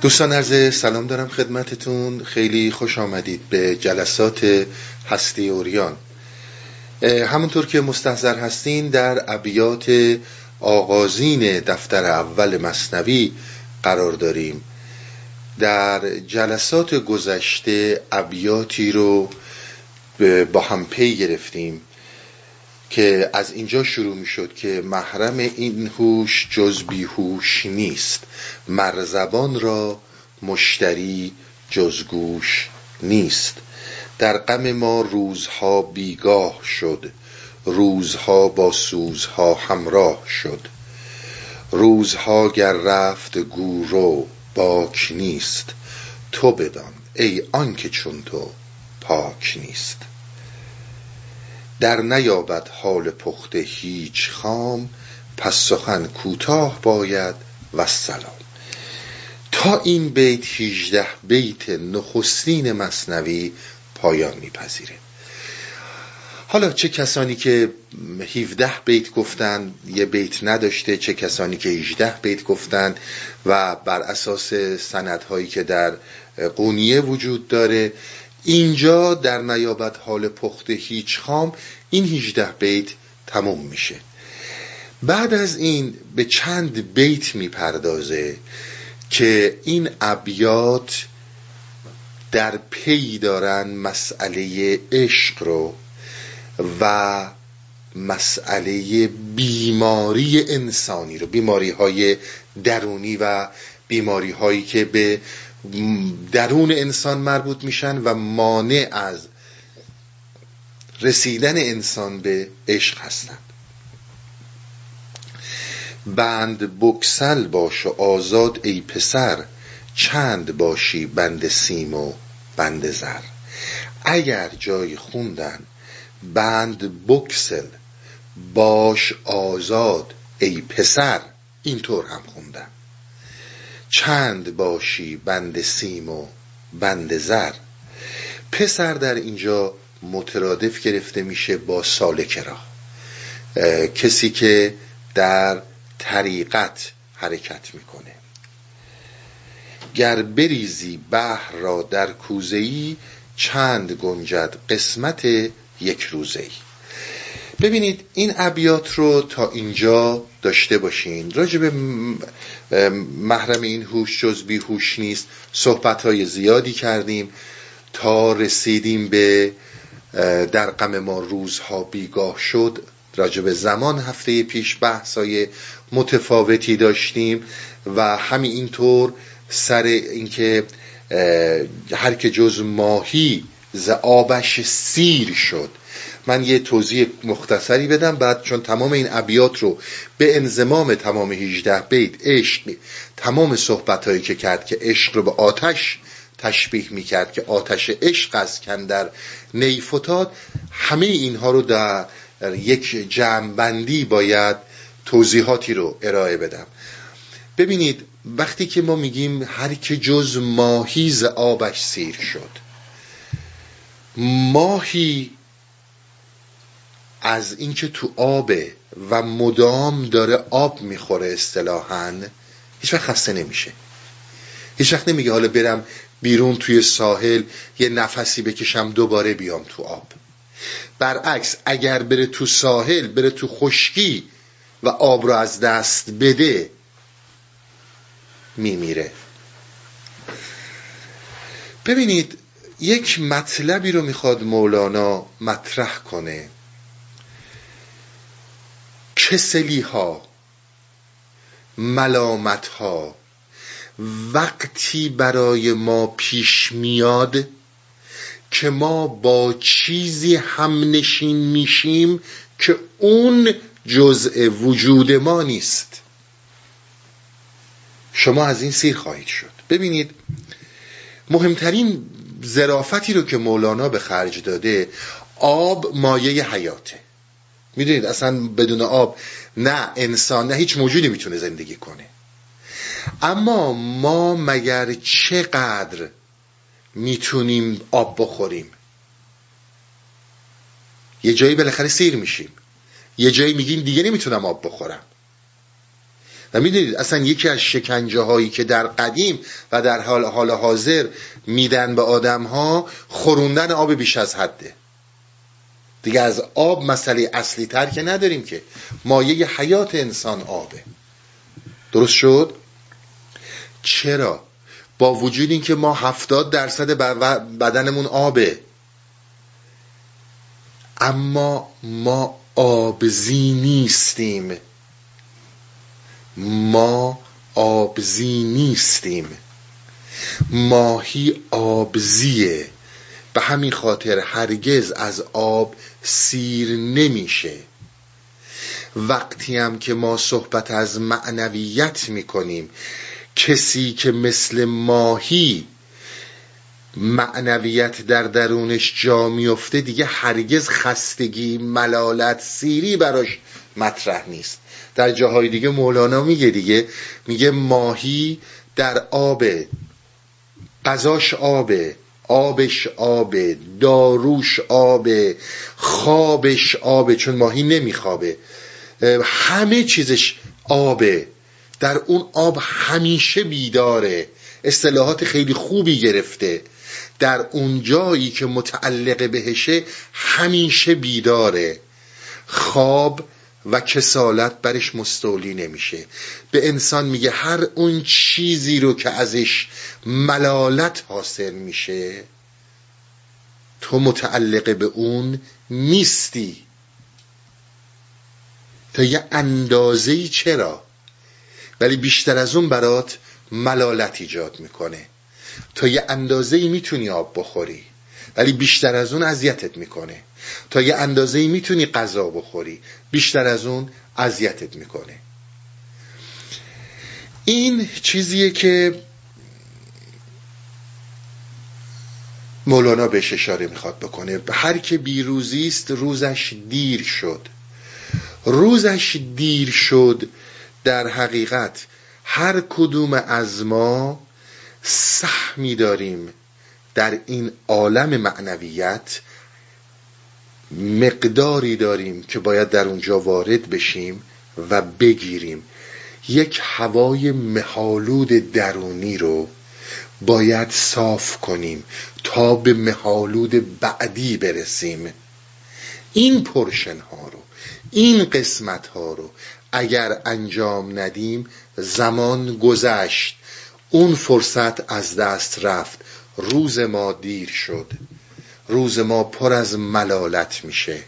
دوستان عرض سلام دارم خدمتتون. خیلی خوش آمدید به جلسات هستی اوریان. همونطور که مستحضر هستین در ابیات آغازین دفتر اول مصنوی قرار داریم. در جلسات گذشته ابیاتی رو با هم پی گرفتیم. که از اینجا شروع می شد که محرم این هوش جز بیهوش نیست. مرزبان را مشتری جز گوش نیست. در غم ما روزها بیگاه شد. روزها با سوزها همراه شد. روزها گر رفت گورو باک نیست. تو بدان ای آنکه چون تو پاک نیست. در نیابد حال پخته هیچ خام پس سخن کوتاه باید و سلام. تا این بیت 18 بیت نخستین مصنوی پایان میپذیره. حالا چه کسانی که 17 بیت گفتن یه بیت نداشته چه کسانی که 18 بیت گفتن و بر اساس سندهایی که در قونیه وجود داره اینجا در نیابت حال پخته هیچ خام این 18 بیت تموم میشه. بعد از این به چند بیت می‌پردازه که این ابیات در پی دارن مسئله عشق رو و مسئله بیماری انسانی رو بیماری های درونی و بیماری هایی که به درون انسان مربوط میشن و مانع از رسیدن انسان به عشق هستند. بند بکسل باش و آزاد ای پسر چند باشی بند سیم و بند زر. اگر جای خوندن بند بکسل باش آزاد ای پسر. اینطور هم خوندن. چند باشی بند سیم و بند زر؟ پسر در اینجا مترادف گرفته میشه با سالک را. کسی که در طریقت حرکت می‌کنه. گر بریزی بحر را در کوزهی چند گنجد قسمت یک روزه ای ببینید این ابیات رو تا اینجا داشته باشین. راجع به محرم این هوش جز بی هوش نیست. صحبت های زیادی کردیم. تا رسیدیم به در غم ما روزها بیگاه شد. راجع به زمان هفته پیش بحثای متفاوتی داشتیم و همین اینطور سر اینکه هر که جز ماهی ز آبش سیر شد. من یه توضیح مختصری بدم بعد چون تمام این ابیات رو به انزمام تمام 18 بیت عشق تمام صحبت هایی که کرد که عشق رو به آتش تشبیه می‌کرد که آتش عشق از کندر نیفتاد همه اینها رو در یک جمعبندی باید توضیحاتی رو ارائه بدم. ببینید وقتی که ما میگیم هر که جز ماهی ز آبش سیر شد ماهی از اینکه تو آبه و مدام داره آب می‌خوره اصطلاحا هیچ وقت خسته نمیشه. هیچ وقت نمیگه حالا برم بیرون توی ساحل یه نفسی بکشم دوباره بیام تو آب. برعکس اگر بره تو ساحل بره تو خشکی و آب رو از دست بده میمیره. ببینید یک مطلبی رو می‌خواد مولانا مطرح کنه. کسلی ها ملامت ها وقتی برای ما پیش میاد که ما با چیزی هم نشین میشیم که اون جزء وجود ما نیست. شما از این سیر خواهید شد. ببینید مهمترین زرافتی رو که مولانا به خرج داده آب مایه حیاته. می‌دونید اصلا بدون آب نه انسان نه هیچ موجودی می‌تونه زندگی کنه. اما ما مگر چقدر می‌تونیم آب بخوریم؟ یه جایی بالاخره سیر میشیم. یه جایی میگیم دیگه نمی‌تونم آب بخورم. و می‌دونید اصلا یکی از شکنجه هایی که در قدیم و در حال, حال حاضر میدن به آدم ها خوروندن آب بیش از حده. دیگه از آب مسئله اصلی تر که نداریم که. مایه حیات انسان آبه. درست شد؟ چرا؟ با وجود اینکه ما هفتاد درصد بدنمون آبه. اما ما آبزی نیستیم. ما آبزی نیستیم. ماهی آبزیه. به همین خاطر هرگز از آب سیر نمیشه. وقتی هم که ما صحبت از معنویت می‌کنیم کسی که مثل ماهی معنویت در درونش جا میفته دیگه هرگز خستگی ملالت سیری براش مطرح نیست. در جاهای دیگه مولانا میگه دیگه میگه ماهی در آب غذاش آبه آبش آبه داروش آبه خوابش آبه چون ماهی نمیخوابه. همه چیزش آبه. در اون آب همیشه بیداره. اصطلاحات خیلی خوبی گرفته. در اون جایی که متعلق بهشه همیشه بیداره. خواب و کسالت برش مستولی نمیشه. به انسان میگه هر اون چیزی رو که ازش ملالت حاصل میشه تو متعلق به اون نیستی. تا یه اندازه چرا؟ ولی بیشتر از اون برات ملالت ایجاد می‌کنه. تا یه اندازه می‌تونی آب بخوری ولی بیشتر از اون اذیتت می‌کنه. تا یه اندازه می‌تونی غذا بخوری. بیشتر از اون اذیتت می‌کنه. این چیزیه که مولانا بهش اشاره می‌خواد بکنه. هر که بیروزی است روزش دیر شد. روزش دیر شد در حقیقت هر کدوم از ما سهمی داریم در این عالم معنویت مقداری داریم که باید در اونجا وارد بشیم و بگیریم. یک هوای مهالود درونی رو باید صاف کنیم تا به مهالود بعدی برسیم. این پرشن ها رو این قسمت ها رو اگر انجام ندیم زمان گذشت. اون فرصت از دست رفت. روز ما دیر شد. روز ما پر از ملالت میشه.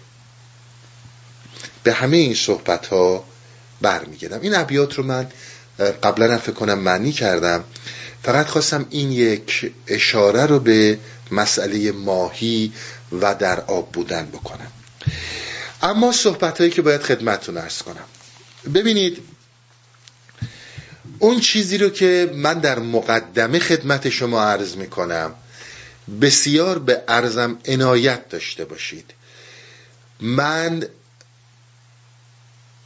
به همه این صحبت ها برمیگردم. این ابیات رو من قبلا فکر کنم معنی کردم. فقط خواستم این یک اشاره رو به مسئله ماهی و در آب بودن بکنم. اما صحبت هایی که باید خدمتتون ارز کنم. ببینید اون چیزی رو که من در مقدمه خدمت شما عرض می کنم بسیار به عرضم عنایت داشته باشید. من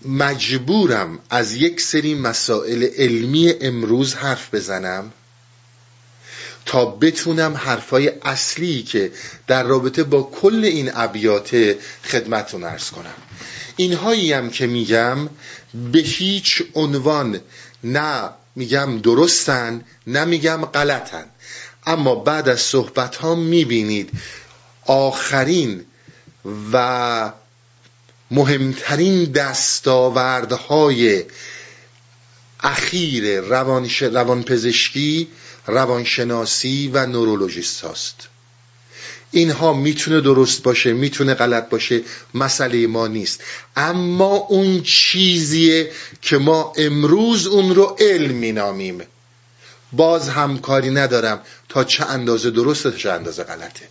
مجبورم از یک سری مسائل علمی امروز حرف بزنم تا بتونم حرفای اصلی که در رابطه با کل این ابیات خدمتون ارز کنم. اینهایی هم که میگم به هیچ عنوان نه میگم درستن نه میگم غلطن. اما بعد از صحبت ها می‌بینید آخرین و مهمترین دستاوردهای اخیر روانش... روانپزشکی روانشناسی و نورولوژیست هاست. اینها می‌تونه درست باشه می‌تونه غلط باشه مسئله ما نیست. اما اون چیزیه که ما امروز اون رو علم مینامیم. باز همکاری ندارم تا چه اندازه درسته تا چه اندازه غلطه.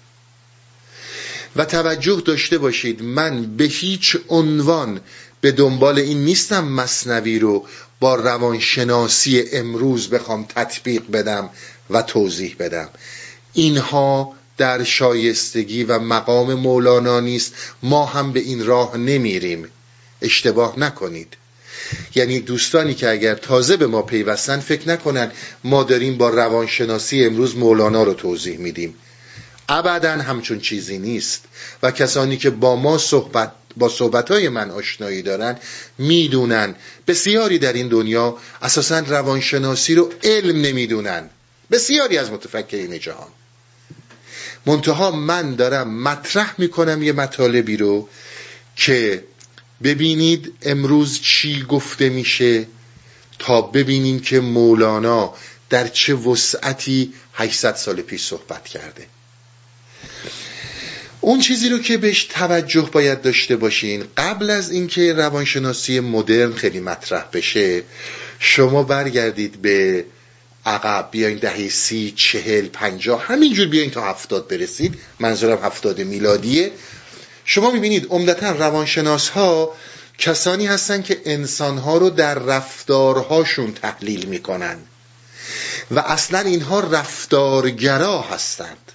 و توجه داشته باشید من به هیچ عنوان به دنبال این نیستم مصنوی رو با روانشناسی امروز بخوام تطبیق بدم و توضیح بدم. اینها در شایستگی و مقام مولانا نیست ما هم به این راه نمیریم. اشتباه نکنید. یعنی دوستانی که اگر تازه به ما پیوستن فکر نکنن ما داریم با روانشناسی امروز مولانا رو توضیح میدیم. ابدا همچون چیزی نیست. و کسانی که با ما صحبت با صحبت های من آشنایی دارن می‌دونن. بسیاری در این دنیا اساسا روانشناسی رو علم نمی‌دونن. بسیاری از متفکرین جهان. منتها من دارم مطرح می‌کنم یه مطالبی رو که ببینید امروز چی گفته میشه تا ببینیم که مولانا در چه وسعتی 800 سال پیش صحبت کرده. اون چیزی رو که بهش توجه باید داشته باشین قبل از اینکه روانشناسی مدرن خیلی مطرح بشه شما برگردید به عقب بیاین دهه سی چهل پنجاه همینجور بیاین تا هفتاد برسید. منظورم هفتاد میلادیه. شما می‌بینید عمدتا روانشناس ها کسانی هستن که انسان ها رو در رفتارهاشون تحلیل می‌کنن. و اصلا اینها رفتارگرا هستند.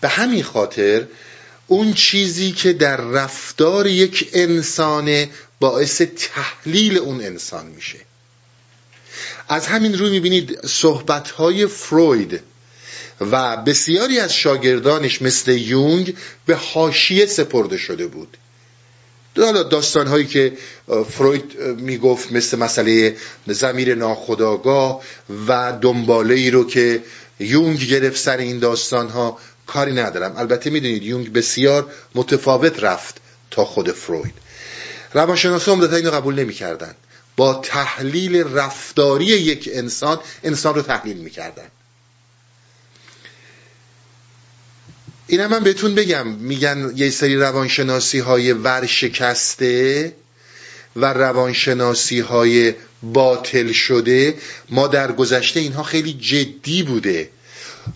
به همین خاطر اون چیزی که در رفتار یک انسان باعث تحلیل اون انسان میشه. از همین روی می‌بینید صحبتهای فروید و بسیاری از شاگردانش مثل یونگ به حاشیه سپرده شده بود. حالا داستان هایی که فروید می‌گفت مثل مسئله زمیر ناخداگاه و دنباله ای رو که یونگ گرفت سر این داستان ها کاری ندارم. البته می‌دونید یونگ بسیار متفاوت رفت تا خود فروید. روانشناسا عمدتا اینو قبول نمی‌کردن. با تحلیل رفتاری یک انسان انسان رو تحلیل می‌کردن. اینم من بهتون بگم. میگن یه سری روانشناسی های ورشکسته و روانشناسی های باطل شده ما در گذشته اینها خیلی جدی بوده.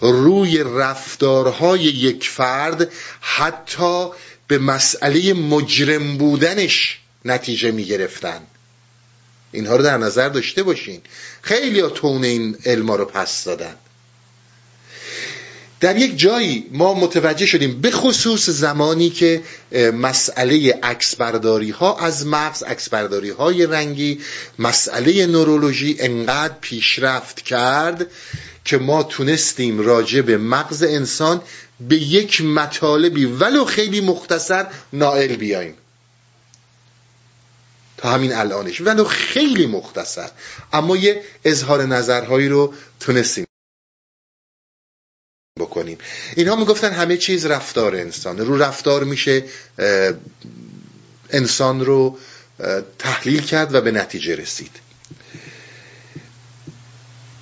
روی رفتارهای یک فرد حتی به مسئله مجرم بودنش نتیجه می گرفتن اینها رو در نظر داشته باشین. خیلی ها این علما رو پس دادن. در یک جایی ما متوجه شدیم به خصوص زمانی که مسئله عکسبرداری ها از مغز عکسبرداری های رنگی مسئله نورولوژی انقدر پیشرفت کرد که ما تونستیم راجع به مغز انسان به یک مطالبی ولو خیلی مختصر نائل بیایم تا همین الانش ولو خیلی مختصر اما یه اظهار نظرهایی رو تونستیم. بکنیم اینها می‌گفتن همه چیز رفتار انسان. رو رفتار میشه انسان رو تحلیل کرد و به نتیجه رسید.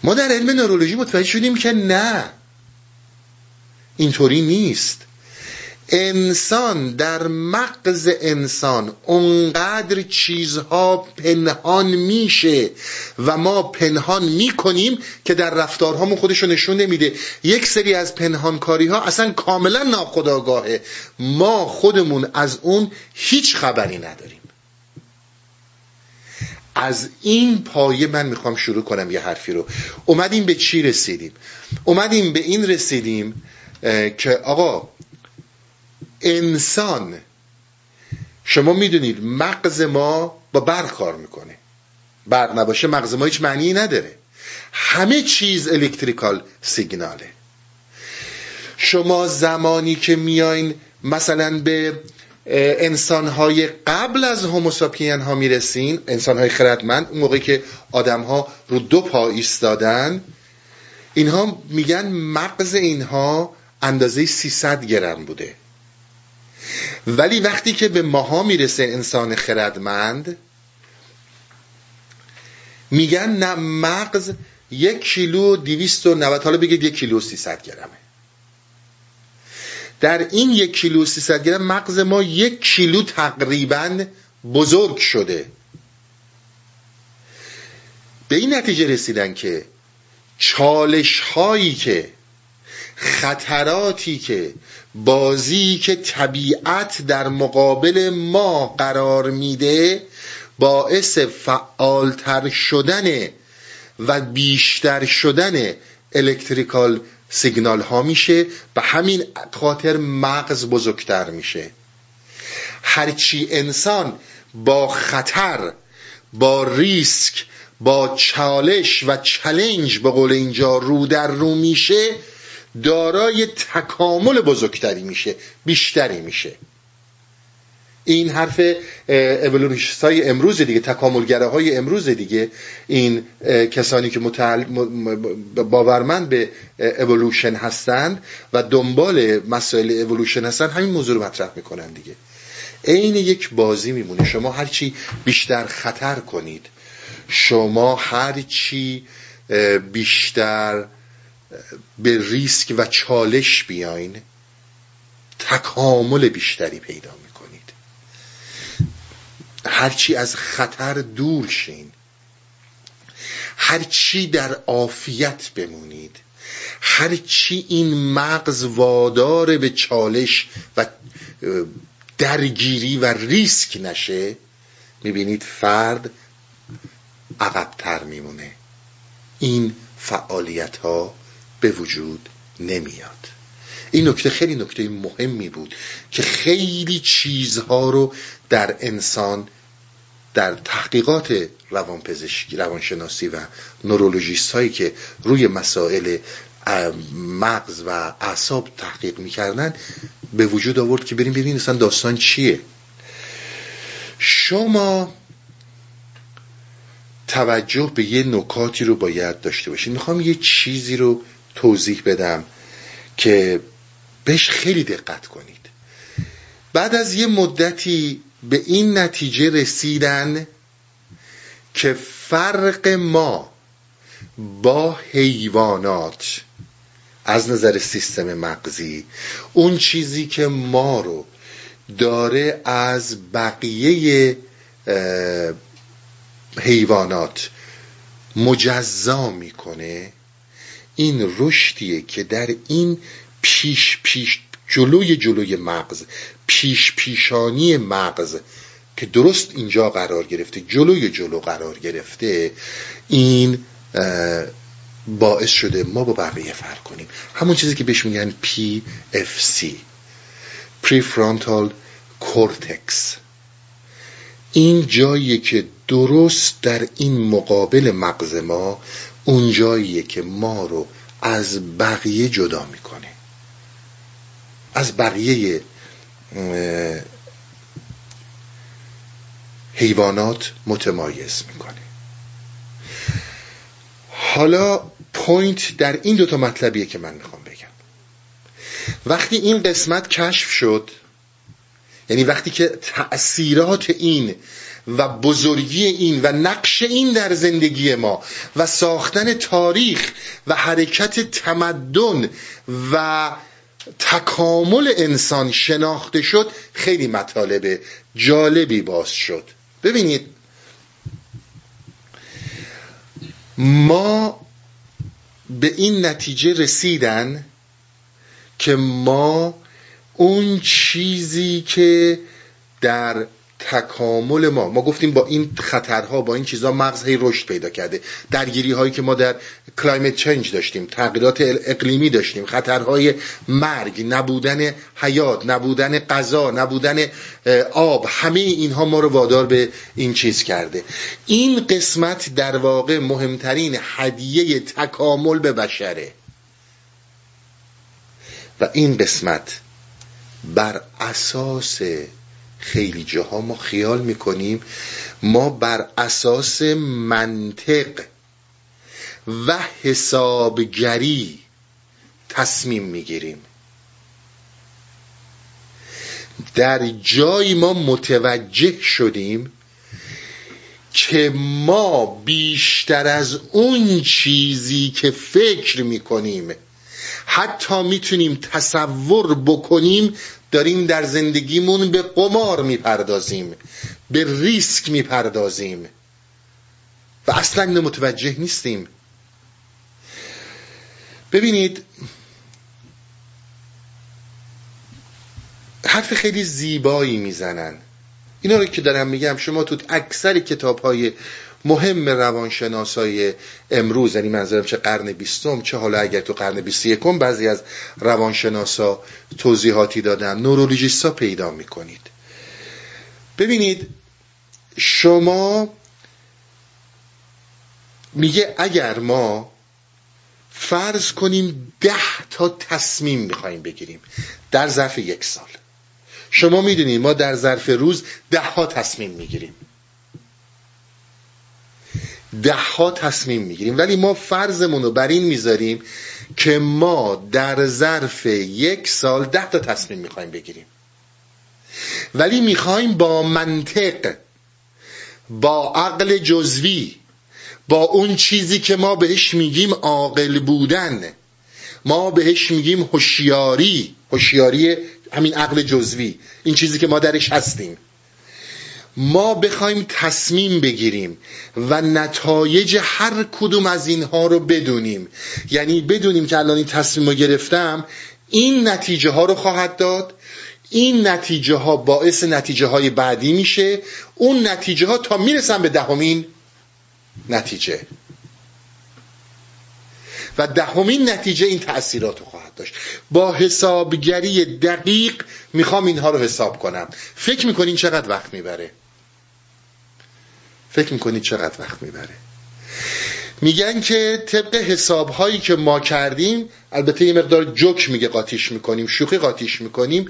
ما در علم نورولوژی متوجه شدیم که نه اینطوری نیست. انسان در مغز انسان اونقدر چیزها پنهان میشه و ما پنهان می‌کنیم که در رفتارهامون خودشو نشون نمیده. یک سری از پنهانکاری ها اصلا کاملا ناخداگاهه ما خودمون از اون هیچ خبری نداریم. از این پایه من می‌خوام شروع کنم یه حرفی رو. اومدیم به چی رسیدیم؟ اومدیم به این رسیدیم که آقا انسان. شما می‌دونید مغز ما با برق کار می‌کنه. برق نباشه مغز ما هیچ معنی نداره. همه چیز الکتریکال سیگناله. شما زمانی که میاین مثلا به انسانهای قبل از هوموساپین ها می‌رسین انسانهای خردمند اون موقعی که آدم ها رو دو پا ایستادن اینها میگن مغز اینها اندازه 300 گرم بوده. ولی وقتی که به ماها می‌رسه انسان خردمند میگن نه مغز یک کیلو دیویست و نوت حالا بگید یک کیلو سیصد گرمه. در این یک کیلو سیصد گرم مغز ما یک کیلو تقریبا بزرگ شده. به این نتیجه رسیدن که چالش هایی که خطراتی که بازی که طبیعت در مقابل ما قرار میده باعث فعالتر شدن و بیشتر شدن الکتریکال سیگنال ها میشه. به همین خاطر مغز بزرگتر میشه. هرچی انسان با خطر با ریسک با چالش و چلنج به قول اینجا رو در رو میشه دارای تکامل بزرگتری میشه بیشتری میشه. این حرف اولوشنیست های امروز دیگه تکاملگره های امروز دیگه این کسانی که متعل... باورمند به اولوشن هستند و دنبال مسائل اولوشن هستند همین موضوع رو مطرح می‌کنن دیگه. عین یک بازی میمونه. شما هرچی بیشتر خطر کنید شما هرچی بیشتر به ریسک و چالش بیاین تکامل بیشتری پیدا می‌کنید. هرچی از خطر دور شین. هرچی در عافیت بمونید. هرچی این مغز وادار به چالش و درگیری و ریسک نشه می‌بینید فرد عقبتر میمونه. این فعالیت ها به وجود نمیاد. این نکته خیلی نکته مهمی بود که خیلی چیزها رو در انسان در تحقیقات روانپزشکی روانشناسی و نورولوژیست هایی که روی مسائل مغز و اعصاب تحقیق می‌کردن به وجود آورد که بریم ببینیم اصلا داستان چیه. شما توجه به یه نکاتی رو باید داشته باشید. می‌خوام یه چیزی رو توضیح بدم که بهش خیلی دقت کنید. بعد از یه مدتی به این نتیجه رسیدن که فرق ما با حیوانات از نظر سیستم مغزی اون چیزی که ما رو داره از بقیه حیوانات مجزا می‌کنه این رشدیه که در این پیش پیش جلوی جلوی مغز پیش پیشانی مغز که درست اینجا قرار گرفته جلوی جلو قرار گرفته این باعث شده ما با بقیه فرق کنیم. همون چیزی که بهش میگن PFC Prefrontal Cortex. این جاییه که درست در این مقابل مغز ما اون جاییه که ما رو از بقیه جدا می‌کنه. از بقیه حیوانات متمایز می‌کنه. حالا پوینت در این دوتا مطلبیه که من می‌خوام بگم. وقتی این قسمت کشف شد یعنی وقتی که تأثیرات این و بزرگی این و نقش این در زندگی ما و ساختن تاریخ و حرکت تمدن و تکامل انسان شناخته شد خیلی مطالب جالبی باز شد. ببینید ما به این نتیجه رسیدن که ما اون چیزی که در تکامل ما. ما گفتیم با این خطرها با این چیزها مغز هی رشد پیدا کرده. درگیری هایی که ما در کلایمت چنج داشتیم تغییرات اقلیمی داشتیم خطرهای مرگ نبودن حیات نبودن غذا نبودن آب همه اینها ما رو وادار به این چیز کرده. این قسمت در واقع مهمترین هدیه تکامل به بشره. و این قسمت بر اساس خیلی جاها ما خیال می‌کنیم ما بر اساس منطق و حسابگری تصمیم می‌گیریم. در جایی ما متوجه شدیم که ما بیشتر از اون چیزی که فکر می‌کنیم حتی می‌تونیم تصور بکنیم داریم در زندگیمون به قمار می‌پردازیم به ریسک می‌پردازیم و اصلا متوجه نیستیم. ببینید حرف خیلی زیبایی می‌زنن. اینا رو که دارم میگم شما تو اکثر کتاب های مهم روانشناسای امروز یعنی منظورم چه قرن بیستم چه حالا اگر تو قرن بیست یکم بعضی از روانشناسا توضیحاتی دادن نورولیجیستا پیدا می‌کنید. ببینید شما میگه اگر ما فرض کنیم ده تا تصمیم می‌خوایم بگیریم در ظرف یک سال. شما می‌دونید ما در ظرف روز ده ها تصمیم می‌گیریم. ده ها تصمیم می‌گیریم. ولی ما فرضمون رو بر این می‌ذاریم که ما در ظرف یک سال ده تا تصمیم می‌خوایم بگیریم. ولی می‌خوایم با منطق با عقل جزوی با اون چیزی که ما بهش میگیم عاقل بودن. ما بهش میگیم هوشیاری. هوشیاری همین عقل جزوی. این چیزی که ما درش هستیم. ما بخوایم تصمیم بگیریم و نتایج هر کدوم از اینها رو بدونیم. یعنی بدونیم که الان این تصمیم رو گرفتم این نتیجه ها رو خواهد داد این نتیجه ها باعث نتیجه های بعدی میشه اون نتیجه ها تا می‌رسن به دهمین نتیجه. و دهمین نتیجه این تأثیرات رو خواهد داشت. با حسابگری دقیق می‌خوام اینها رو حساب کنم. فکر می‌کنین چقدر وقت می‌بره؟ فکر می‌کنید چقدر وقت می‌بره؟ میگن که طبق حساب هایی که ما کردیم البته یه مقدار جوک میگه قاتیش می‌کنیم شوخی قاتیش می‌کنیم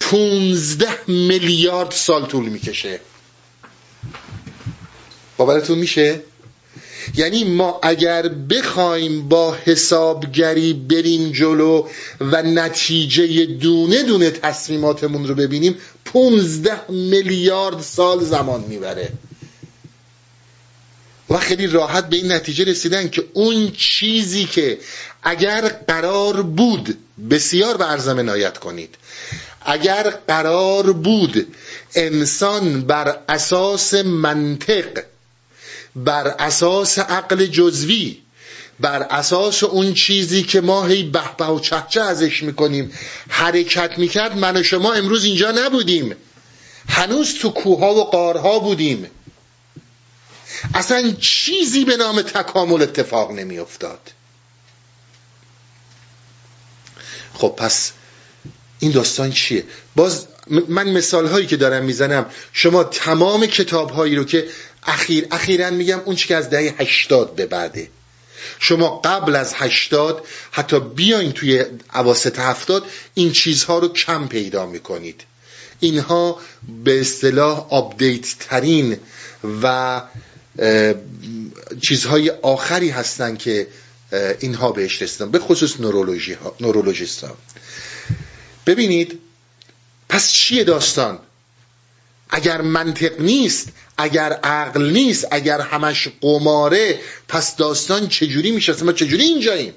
15 میلیارد سال طول می‌کشه. باورتون میشه؟ یعنی ما اگر بخوایم با حسابگری بریم جلو و نتیجه دونه دونه تصمیماتمون رو ببینیم 15 میلیارد سال زمان می‌بره. و خیلی راحت به این نتیجه رسیدن که اون چیزی که اگر قرار بود بسیار به ارزم نایت کنید اگر قرار بود انسان بر اساس منطق بر اساس عقل جزوی بر اساس اون چیزی که ما هی به و چهچه ازش می‌کنیم حرکت می‌کرد من و شما امروز اینجا نبودیم. هنوز تو کوها و قارها بودیم. اصلا چیزی به نام تکامل اتفاق نمی افتاد خب پس این داستان چیه؟ باز من مثال هایی که دارم می‌زنم. شما تمام کتاب هایی رو که اخیر اخیرا میگم اون که از دهه هشتاد به بعده. شما قبل از هشتاد حتی بیاین توی عواست هفتاد این چیزها رو کم پیدا می‌کنید. اینها به اصطلاح update ترین و چیزهای آخری هستن که اینها بهش رسیدن. به خصوص نورولوژی ها، نورولوژیست ها ببینید پس چیه داستان؟ اگر منطق نیست اگر عقل نیست اگر همش قماره پس داستان چجوری میشه؟ ما چجوری اینجاییم؟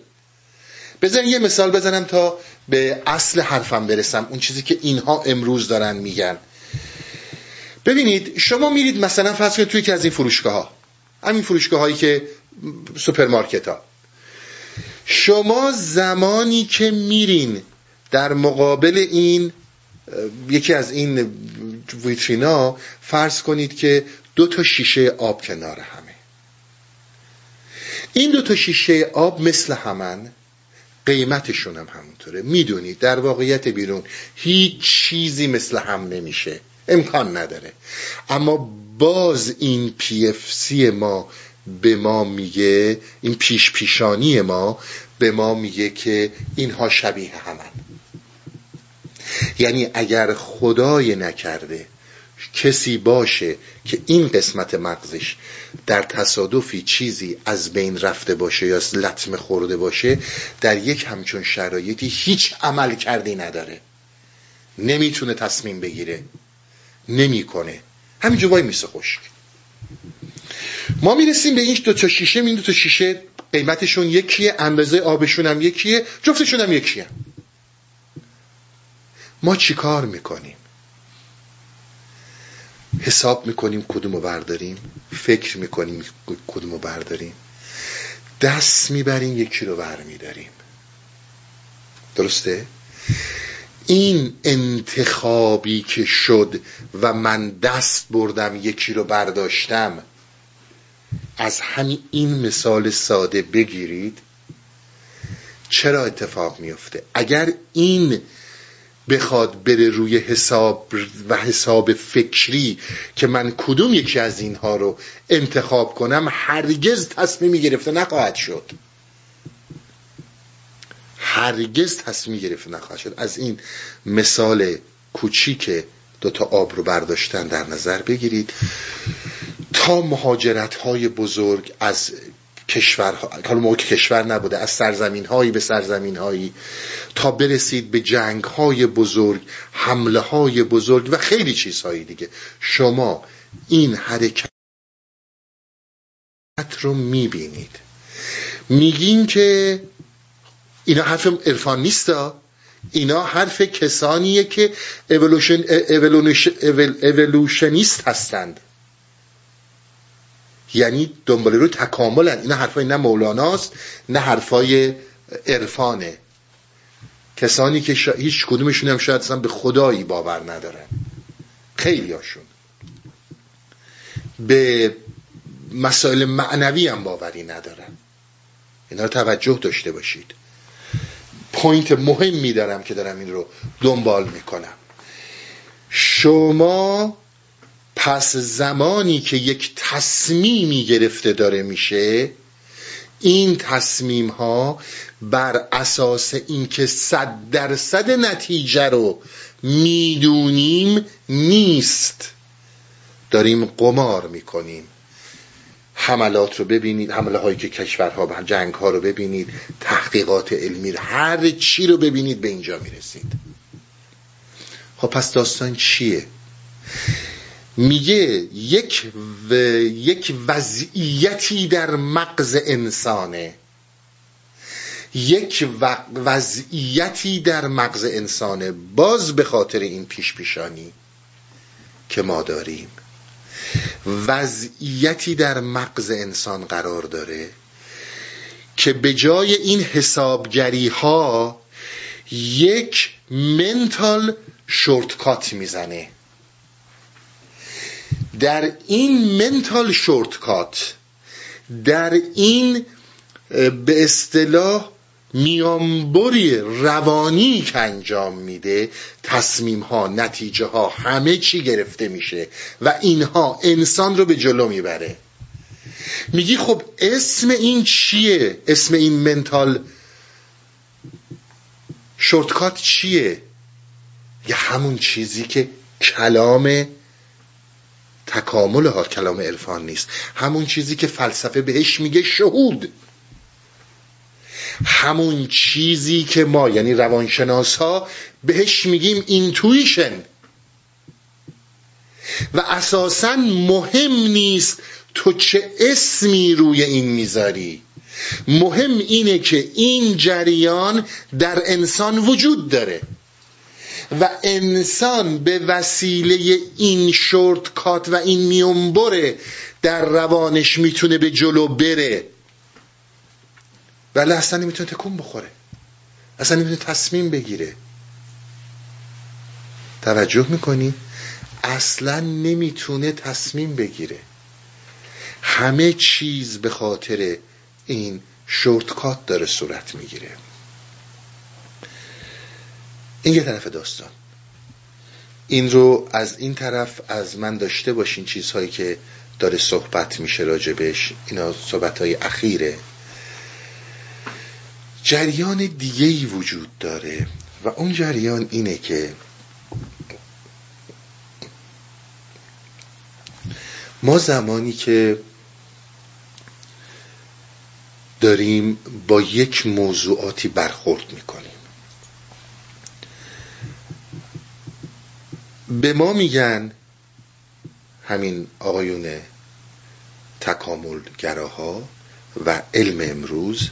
بذار یه مثال بزنم تا به اصل حرفم برسم. اون چیزی که اینها امروز دارن میگن. ببینید شما میرید مثلا فرض کنید توی که از این فروشگاه ها همین فروشگاه هایی که سوپرمارکت ها شما زمانی که میرین در مقابل این یکی از این ویترینا فرض کنید که دو تا شیشه آب کنار همه. این دو تا شیشه آب مثل همن قیمتشون هم همونطوره. می‌دونید در واقعیت بیرون هیچ چیزی مثل هم نمیشه. امکان نداره. اما باز این پی اف سی ما به ما میگه این پیش پیشانی ما به ما میگه که اینها شبیه همن. یعنی اگر خدای نکرده کسی باشه که این قسمت مغزش در تصادفی چیزی از بین رفته باشه یا لطمه خورده باشه در یک همچون شرایطی هیچ عمل کردی نداره. نمی‌تونه تصمیم بگیره. نمی‌کنه. همینجا وای میسه خشک. ما می‌رسیم به این دو تا شیشه این دو تا شیشه قیمتشون یکیه اندازه آبشون هم یکیه جفتشون هم یکیه. ما چیکار می‌کنیم؟ حساب می‌کنیم کدومو برداریم فکر می‌کنیم کدومو برداریم دست می‌بریم یکی رو برمیداریم. درسته؟ این انتخابی که شد و من دست بردم یکی رو برداشتم از همین این مثال ساده بگیرید چرا اتفاق میفته؟ اگر این بخواد بره روی حساب و حساب فکری که من کدوم یکی از اینها رو انتخاب کنم هرگز تصمیمی گرفته نخواهد شد. هرگز تصمیم گرفته نخواهد شد. از این مثال کوچیک دوتا آب رو برداشتن در نظر بگیرید. تا مهاجرت های بزرگ از کشورها حالا موقع کشور نبوده از سرزمین هایی به سرزمین هایی تا برسید به جنگ های بزرگ حمله های بزرگ و خیلی چیزهایی دیگه. شما این حرکت رو می‌بینید. میگین که اینا حرف عرفان نیستا اینا حرف کسانیه که اولوشن اولوشنیست هستند. یعنی دنبال رو تکاملن. اینا حرفای نه مولاناست نه حرفای عرفانه. کسانی که هیچ کدومشون هم شاید به خدایی باور ندارن. خیلی هاشون به مسائل معنوی هم باوری ندارن. اینا رو توجه داشته باشید. پوینت مهم دارم که دارم این رو دنبال می‌کنم. شما پس زمانی که یک تصمیمی گرفته داره میشه این تصمیم ها بر اساس اینکه صد درصد نتیجه رو می‌دونیم نیست. داریم قمار می‌کنیم. حملات رو ببینید حمله هایی که کشورها جنگ ها رو ببینید تحقیقات علمی هر چی رو ببینید به اینجا می‌رسید. خب پس داستان چیه؟ میگه یک و... یک وضعیتی در مغز انسانه. یک وضعیتی در مغز انسانه باز به خاطر این پیش پیشانی که ما داریم. وضعیتی در مغز انسان قرار داره که به جای این حسابگری ها یک منتال شورتکات می‌زنه. در این منتال شورتکات در این به اصطلاح میانبری روانی که انجام میده تصمیم ها نتیجه ها همه چی گرفته میشه و اینها انسان رو به جلو می‌بره. میگی خب اسم این چیه؟ اسم این منتال shortcut چیه؟ یه همون چیزی که کلام تکامل ها کلام عرفان نیست. همون چیزی که فلسفه بهش میگه شهود. همون چیزی که ما یعنی روانشناس ها بهش میگیم intuition و اساسا مهم نیست تو چه اسمی روی این می‌ذاری. مهم اینه که این جریان در انسان وجود داره. و انسان به وسیله این شورتکات و این میونبره در روانش می‌تونه به جلو بره. ولی اصلا نمی‌تونه تکون بخوره. اصلا نمی‌تونه تصمیم بگیره. توجه می‌کنی؟ اصلا نمی‌تونه تصمیم بگیره. همه چیز به خاطر این شورتکات داره صورت می‌گیره. این یه طرف داستان. این رو از این طرف از من داشته باشین چیزهایی که داره صحبت میشه راجبش اینا صحبت های اخیره. جریان دیگه ای وجود داره و اون جریان اینه که ما زمانی که داریم با یک موضوعاتی برخورد می‌کنیم. به ما میگن همین آقایون تکامل گراها و علم امروز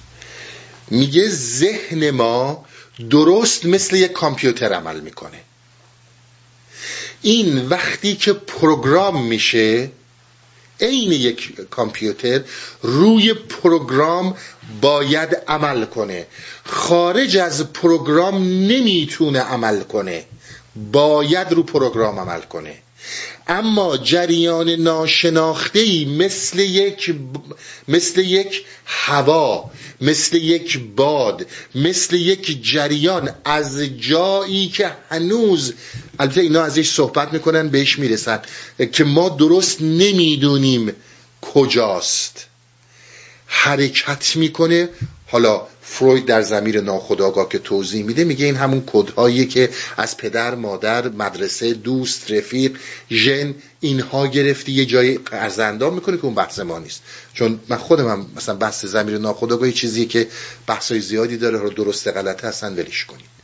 میگه ذهن ما درست مثل یک کامپیوتر عمل می‌کنه. این وقتی که program میشه عین یک کامپیوتر روی program باید عمل کنه. خارج از program نمی‌تونه عمل کنه. باید رو program عمل کنه. اما جریان ناشناخته مثل یک مثل یک هوا مثل یک باد مثل یک جریان از جایی که هنوز البته اینا ازش صحبت می‌کنن بهش می‌رسن که ما درست نمی‌دونیم کجاست. حرکت می‌کنه. حالا فروید در زمیر ناخودآگاه که توضیح میده میگه این همون کدهایی که از پدر مادر مدرسه دوست رفیق ژن اینها گرفتی یه جای ارزندام می‌کنه که اون بحث ما نیست. چون من خودم هم مثلا بحث زمیر ناخودآگاه چیزی که بحثای زیادی داره رو درست غلطه هستن ولش کنید.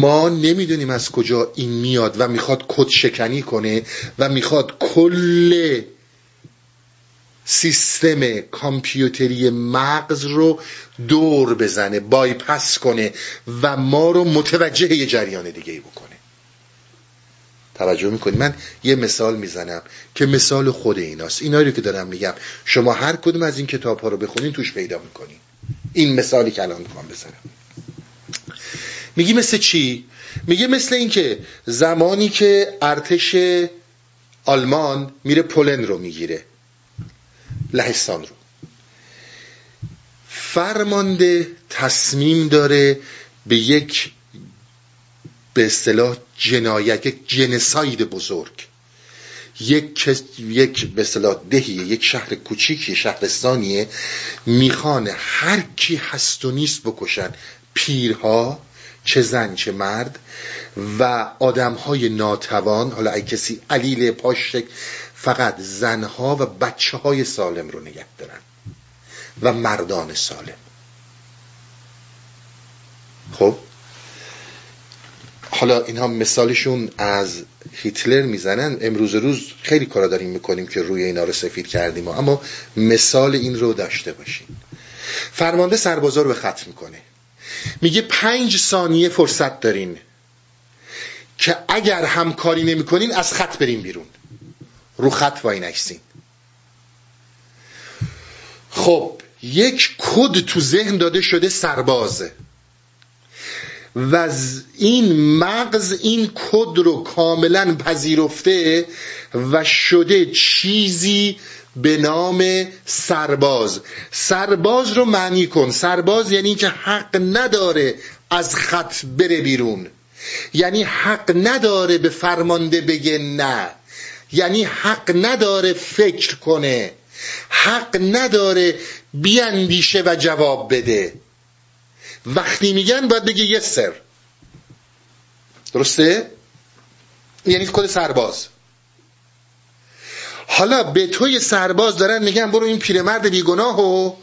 ما نمی‌دونیم از کجا این میاد و می‌خواد کد شکنی کنه و می‌خواد کل سیستم کامپیوتری مغز رو دور بزنه بایپس کنه و ما رو متوجه یه جریان دیگه ای بکنه. توجه می‌کنی. من یه مثال می‌زنم که مثال خود ایناست. اینایی رو که دارم میگم. شما هر کدوم از این کتاب ها رو بخونین توش پیدا می‌کنین. این مثالی که الان می‌خوام بزنم. میگی مثل چی؟ میگه مثل اینکه زمانی که ارتش آلمان میره پولن رو می‌گیره. لهستان رو. فرمانده تصمیم داره به یک به اصطلاح جنایت یک جنساید بزرگ. یک یک به اصطلاح دهی یک شهر کوچیکی شهرستانیه می‌خوان هر کی هست و نیست بکشن. پیرها چه زن چه مرد و آدم های ناتوان. حالا ای کسی علیل پاش فقط زنها و بچه های سالم رو نگه دارن و مردان سالم. خب؟ حالا اینها مثالشون از هیتلر می‌زنن. امروز روز خیلی کارا داریم می‌کنیم که روی اینا رو سفید کردیم اما مثال این رو داشته باشیم فرمانده سربازا رو به خط می‌کنه. میگه پنج ثانیه فرصت دارین که اگر همکاری نمی‌کنین از خط بریم بیرون. رو خط وای نکسین خب یک کد تو ذهن داده شده سربازه. و این مغز این کد رو کاملا پذیرفته و شده چیزی به نام سرباز. سرباز رو معنی کن. سرباز یعنی که حق نداره از خط بره بیرون. یعنی حق نداره به فرمانده بگه نه. یعنی حق نداره فکر کنه. حق نداره بیاندیشه و جواب بده. وقتی میگن باید بگه یه سر. درسته؟ یعنی کد سرباز. حالا به توی سرباز دارن میگن برو این پیرمرد بیگناه و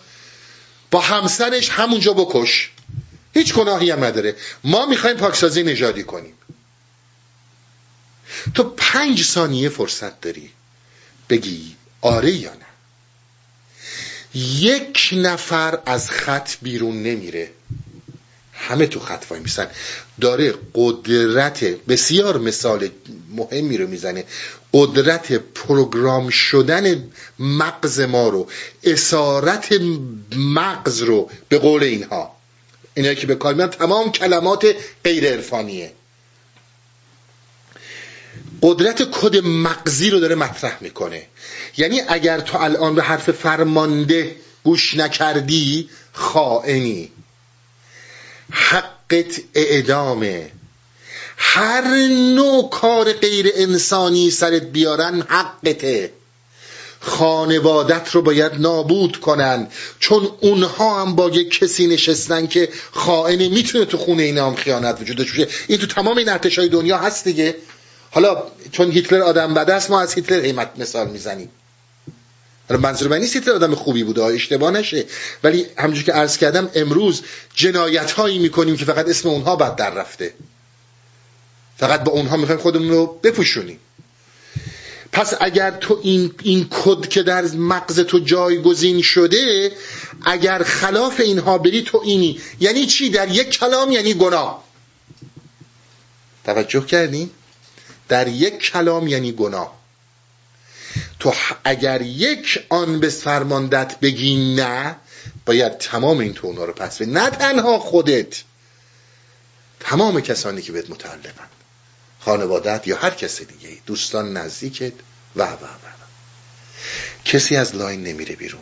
با همسرش همونجا بکش. هیچ گناهی هم نداره. ما می‌خوایم پاکسازی نژادی کنیم. تو پنج ثانیه فرصت داری. بگی آره یا نه. یک نفر از خط بیرون نمیره. همه تو خط وای میسن. داره قدرت بسیار مثال مهمی رو می‌زنه. قدرت پروگرام شدن مغز ما رو اسارت مغز رو به قول اینها. اینایی که به کار میان تمام کلمات غیر عرفانیه. قدرت کد مغزی رو داره مطرح می‌کنه. یعنی اگر تو الان به حرف فرمانده گوش نکردی خائنی. حقت اعدامه. هر نوع کار غیر انسانی سرت بیارن حقته. خانوادت رو باید نابود کنن چون اونها هم با یک کسی نشستن که خائنه می‌تونه تو خونه اینا هم خیانت وجود داشته این تو تمام این ارتشای دنیا هست دیگه. حالا چون هیتلر آدم بده است ما از هیتلر قیمت مثال می‌زنیم. منظور من نیست هیتلر آدم خوبی بوده اشتباه نشه. ولی همونجور که عرض کردم امروز جنایت هایی می‌کنیم که فقط اسم اونها بد در رفته. فقط با اونها می‌خوایم خودمون رو بپوشونیم. پس اگر تو این, این کد که در مغز تو جایگزین شده اگر خلاف اینها بری تو اینی. یعنی چی؟ در یک کلام یعنی گناه. توجه کردین؟ در یک کلام یعنی گناه. تو اگر یک آن به فرماندت بگی نه باید تمام این تونا رو پس نه تنها خودت تمام کسانی که بهت متعلقن. خانوادت یا هر کس دیگه دوستان نزدیکت و و و کسی از لاین نمیره بیرون.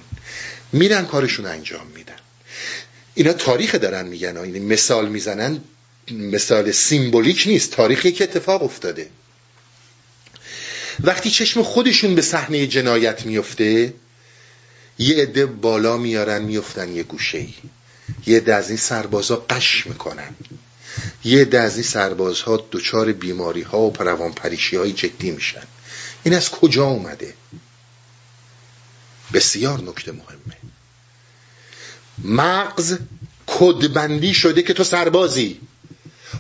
میرن کارشون انجام میدن. اینا تاریخ دارن میگن این مثال می‌زنن مثال سیمبولیک نیست. تاریخی که اتفاق افتاده. وقتی چشم خودشون به صحنه جنایت میفته یه عده بالا میارن میفتن یه گوشه ای. یه عده از این سربازها قش می‌کنن. یه عده از این سربازها دچار بیماری ها و پروان پریشی های جدی میشن. این از کجا اومده؟ بسیار نکته مهمه. مغز کدبندی شده که تو سربازی.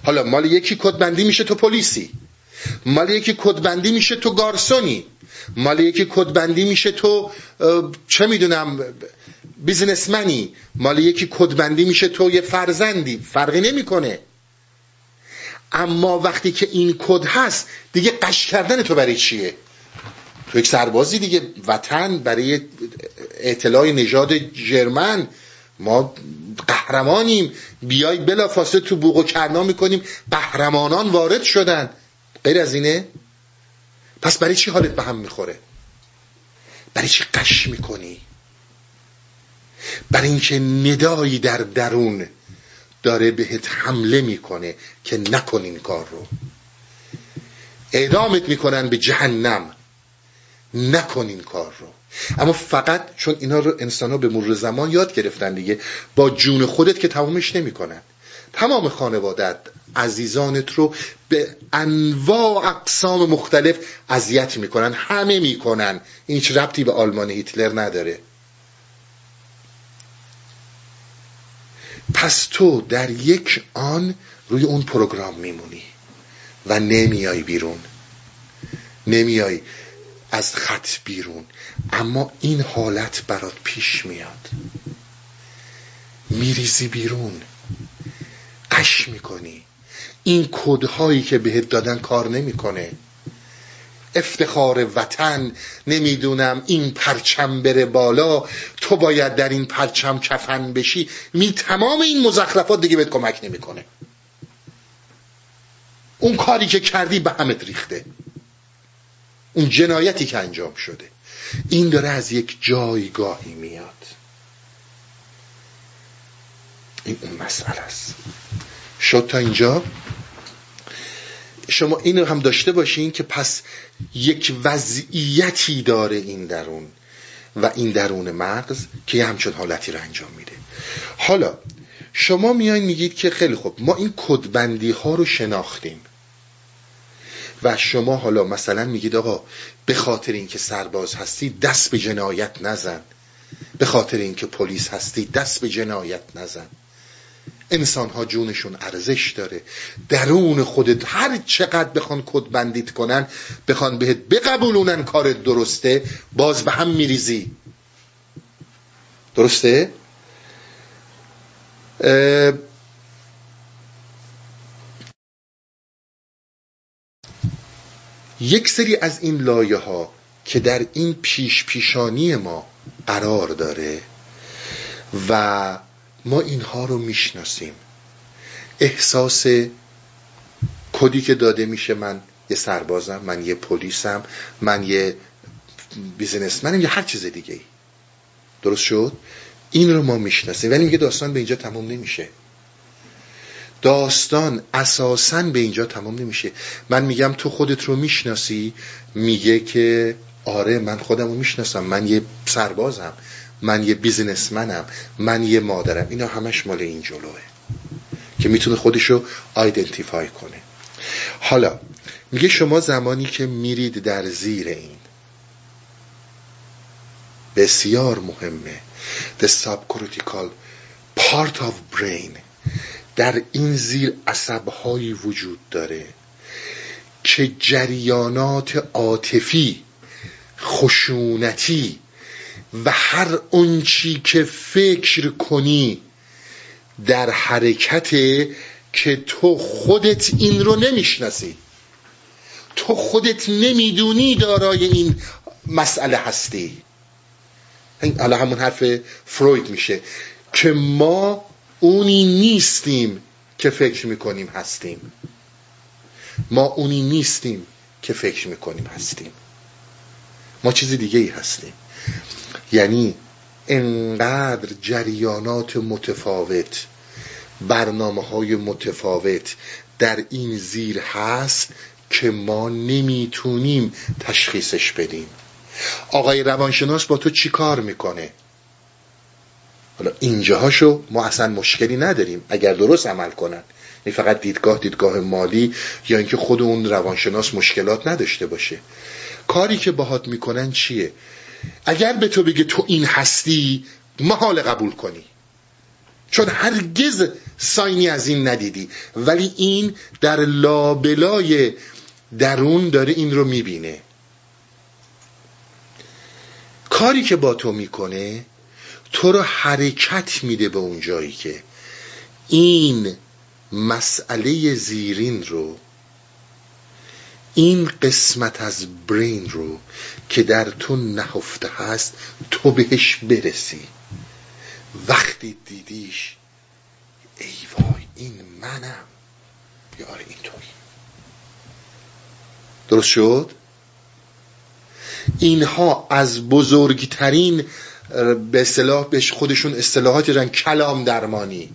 حالا مال یکی کدبندی میشه تو پلیسی. مال یکی کدبندی میشه تو گارسونی. مال یکی کدبندی میشه تو چه می‌دونم بیزنسمنی. مال یکی کدبندی میشه تو یه فرزندی. فرقی نمی‌کنه. اما وقتی که این کد هست دیگه قش کردن تو برای چیه؟ تو یک سربازی دیگه. وطن برای اطلاع نژاد جرمن. ما قهرمانیم. بیای بلا فاصله تو بوق و کرنا می‌کنیم. قهرمانان وارد شدن. غیر از اینه؟ پس برای چی حالت به هم می‌خوره؟ برای چی قش می‌کنی؟ برای اینکه ندایی در درون داره بهت حمله می‌کنه که نکن این کار رو. اعدامت می‌کنن به جهنم. نکن این کار رو. اما فقط چون اینا رو انسان ها به مرور زمان یاد گرفتن دیگه با جون خودت که تمامش نمی‌کنن. تمام خانوادت عزیزانت رو به انواع اقسام مختلف اذیت می‌کنن همه می‌کنن. این هیچ ربطی به آلمان هیتلر نداره. پس تو در یک آن روی اون پروگرام میمونی و نمیای بیرون. نمیای از خط بیرون. اما این حالت برات پیش میاد. میریزی بیرون. قش می‌کنی. این کدهایی که بهت دادن کار نمی‌کنه. افتخار وطن نمی‌دونم این پرچم بره بالا تو باید در این پرچم کفن بشی. می تمام این مزخرفات دیگه بهت کمک نمی‌کنه. اون کاری که کردی به همت ریخته. اون جنایتی که انجام شده. این داره از یک جایگاهی میاد. این اون مسئله است. شد تا اینجا. شما اینو هم داشته باشین که پس یک وضعیتی داره این درون و این درون مغز که یه همچون حالتی رو انجام میده. حالا شما میایین میگید که خیلی خوب ما این کدبندی ها رو شناختیم. و شما حالا مثلا میگید آقا به خاطر اینکه سرباز هستی دست به جنایت نزن. به خاطر اینکه پلیس هستی دست به جنایت نزن. انسان ها جونشون ارزش داره درون خودت هر چقدر بخوان کد بندیت کنن بخوان بهت بقبولونن کارت درسته باز به هم میریزی درسته؟ یک سری از این لایه ها که در این پیش پیشانی ما قرار داره و ما اینها رو می‌شناسیم. احساس کدی که داده میشه من یه سربازم من یه پلیسم من یه بیزنسمنم یا هر چیز دیگه ای درست شد؟ این رو ما می‌شناسیم. ولی میگه داستان به اینجا تمام نمیشه. داستان اساسا به اینجا تمام نمیشه. من میگم تو خودت رو می‌شناسی میگه که آره من خودم رو می‌شناسم من یه سربازم. من یه بیزنسمنم من یه مادرم. اینا همش مال این جلوه که می‌تونه خودشو آیدنتیفای کنه. حالا میگه شما زمانی که میرید در زیر این بسیار مهمه the subcortical part of brain در این زیر عصبهایی وجود داره که جریانات عاطفی خشونتی و هر اونچی که فکر کنی در حرکت که تو خودت این رو نمی‌شناسی. تو خودت نمی‌دونی دارای این مسئله هستی. حالا همون حرف فروید میشه که ما اونی نیستیم که فکر می‌کنیم هستیم. ما اونی نیستیم که فکر می‌کنیم هستیم. ما چیز دیگه ای هستیم. یعنی انقدر جریانات متفاوت برنامه های متفاوت در این زیر هست که ما نمی‌تونیم تشخیصش بدیم. آقای روانشناس با تو چی کار می‌کنه؟ حالا اینجاهاشو ما اصلا مشکلی نداریم اگر درست عمل کنن. این فقط دیدگاه دیدگاه مالی یا اینکه خود اون روانشناس مشکلات نداشته باشه. کاری که باهات می‌کنن چیه؟ اگر به تو بگه تو این هستی محال قبول کنی. چون هرگز ساینی از این ندیدی. ولی این در لابلای درون داره این رو می‌بینه. کاری که با تو می‌کنه تو رو حرکت میده به اون جایی که این مسئله زیرین رو این قسمت از برین رو که در تو نهفته هست تو بهش برسی. وقتی دیدیش ای وای این منم. یا آره این توی درست شد؟ اینها از بزرگترین به اصطلاح بهش خودشون اصطلاحاتی دارن کلام درمانی.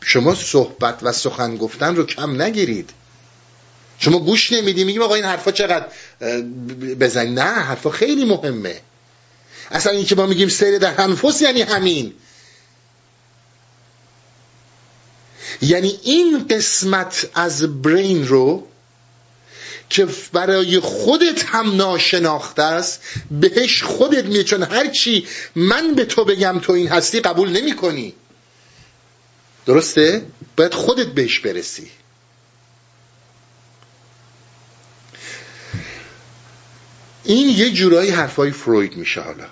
شما صحبت و سخن گفتن رو کم نگیرید. شما گوش نمیدی میگیم آقا این حرفا چقدر بزن نه حرفا خیلی مهمه. اصلا این که ما میگیم سیر در انفس یعنی همین. یعنی این قسمت از برین رو که برای خودت هم ناشناخته است بهش خودت میه چون هرچی من به تو بگم تو این هستی قبول نمی کنی درسته؟ باید خودت بهش برسی. این یه جورایی حرفای فروید میشه حالا.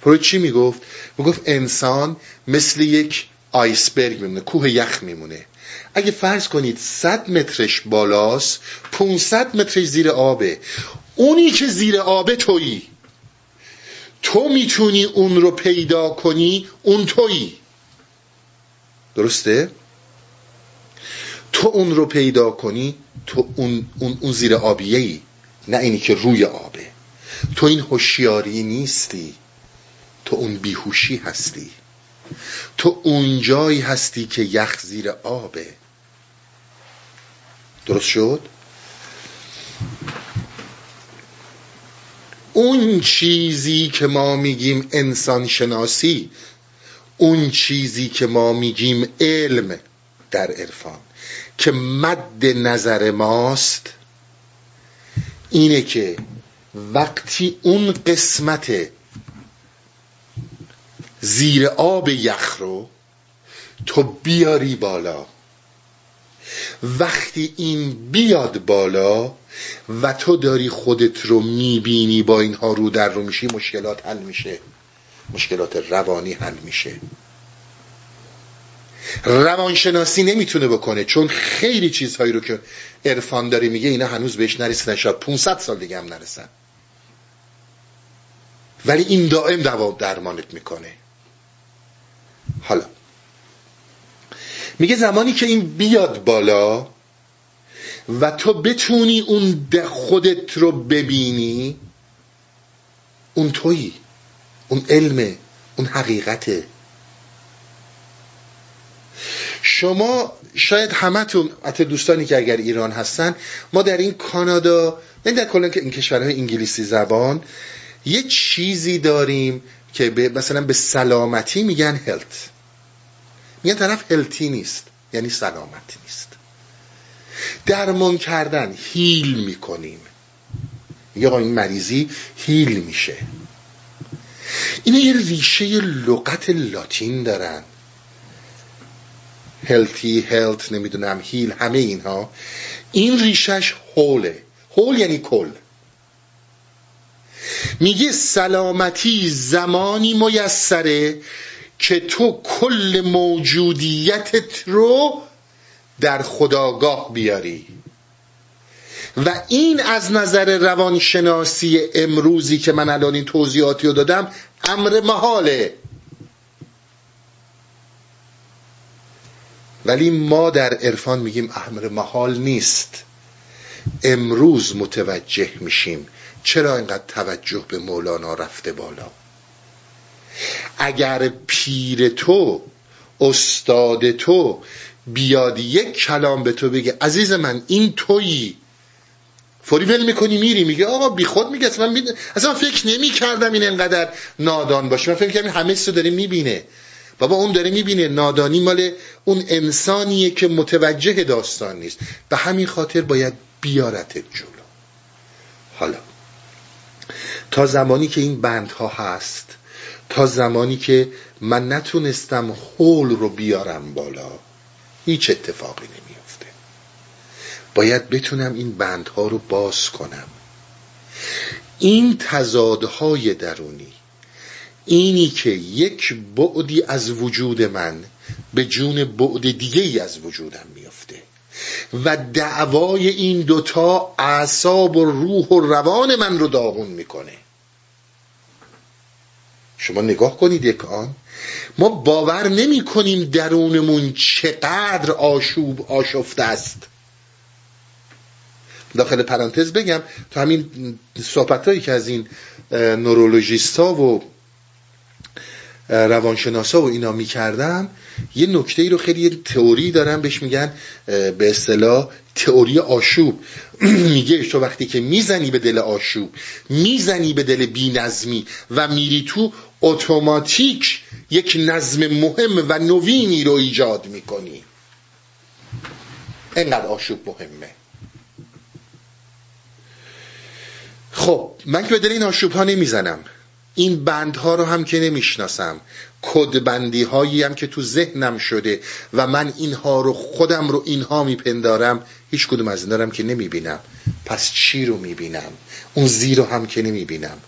فروید چی می‌گفت؟ می‌گفت انسان مثل یک آیسبرگ میمونه کوه یخ میمونه. اگه فرض کنید 100 مترش بالاست 500 مترش زیر آبه. اونی که زیر آبه تویی. تو می‌تونی اون رو پیدا کنی اون تویی. درسته؟ تو اون رو پیدا کنی تو اون, اون, اون زیر آبیه ای نه اینی که روی آبه. تو این هوشیاری نیستی. تو اون بیهوشی هستی. تو اونجایی هستی که یخ زیر آبه. درست شد؟ اون چیزی که ما میگیم انسان شناسی اون چیزی که ما میگیم علم در عرفان که مد نظر ماست اینه که وقتی اون قسمت زیر آب یخ رو تو بیاری بالا وقتی این بیاد بالا و تو داری خودت رو می‌بینی با اینها رو در رو میشی مشکلات حل میشه مشکلات روانی حل میشه. روانشناسی نمی‌تونه بکنه چون خیلی چیزهایی رو که عرفان داره میگه اینا هنوز بهش نرسیدن شاید 500 سال دیگه هم نرسن. ولی این دائم دوا درمانت می‌کنه. حالا میگه زمانی که این بیاد بالا و تو بتونی اون خودت رو ببینی اون تویی اون علمه اون حقیقته. شما شاید همتون حتی دوستانی که اگر ایران هستن ما در این کانادا نه در کلا این کشورهای انگلیسی زبان یه چیزی داریم که به مثلا به سلامتی میگن هلت میگن طرف هلتی نیست یعنی سلامتی نیست. درمان کردن هیل می‌کنیم. آقا این مریضی هیل میشه. اینا یه ریشه لغت لاتین دارن. هلتی هلت نمی‌دونم هیل همه اینها. این ریشش هوله هول یعنی کل. میگه سلامتی زمانی میسره که تو کل موجودیتت رو در خداگاه بیاری. و این از نظر روانشناسی امروزی که من الان این توضیحاتی رو دادم امر محاله. ولی ما در عرفان میگیم امر محال نیست. امروز متوجه میشیم چرا اینقدر توجه به مولانا رفته بالا. اگر پیر تو استاد تو بیاد یک کلام به تو بگه عزیز من این تویی. فوری ول می‌کنی میری میگه آقا بی خود میگه اصلا من, اصلا فکر نمی کردم این انقدر نادان باشه. من فکر کردم همه رو داره می‌بینه. بابا اون داره می‌بینه نادانی مال اون انسانیه که متوجه داستان نیست. به همین خاطر باید بیارتت جلو. حالا تا زمانی که این بندها هست تا زمانی که من نتونستم حول رو بیارم بالا هیچ اتفاقی نمیافته. باید بتونم این بندها رو باز کنم. این تضادهای درونی اینی که یک بعدی از وجود من به جون بعد دیگه ای از وجودم میافته. و دعوای این دوتا اعصاب و روح و روان من رو داغون می‌کنه. شما نگاه کنید یک آن ما باور نمی کنیم درونمون چقدر آشوب آشفته است. داخل پرانتز بگم تو همین صحبت هایی که از این نورولوژیست ها و روانشناسا و اینا می‌کردم یه نکته ای رو خیلی تئوری دارم بهش میگن به اصطلاح تئوری آشوب. میگه تو وقتی که می‌زنی به دل آشوب می‌زنی به دل بینظمی و میری تو اتوماتیک یک نظم مهم و نوینی رو ایجاد می‌کنی. انقدر آشوب مهمه. خب من که به دل این آشوب ها نمی‌زنم. این بندها رو هم که نمی‌شناسم. کدبندی هایی هم که تو ذهنم شده و من اینها رو خودم رو اینها میپندارم هیچ کدوم از این دارم که نمی‌بینم. پس چی رو می‌بینم؟ اون زیر رو هم که نمی‌بینم.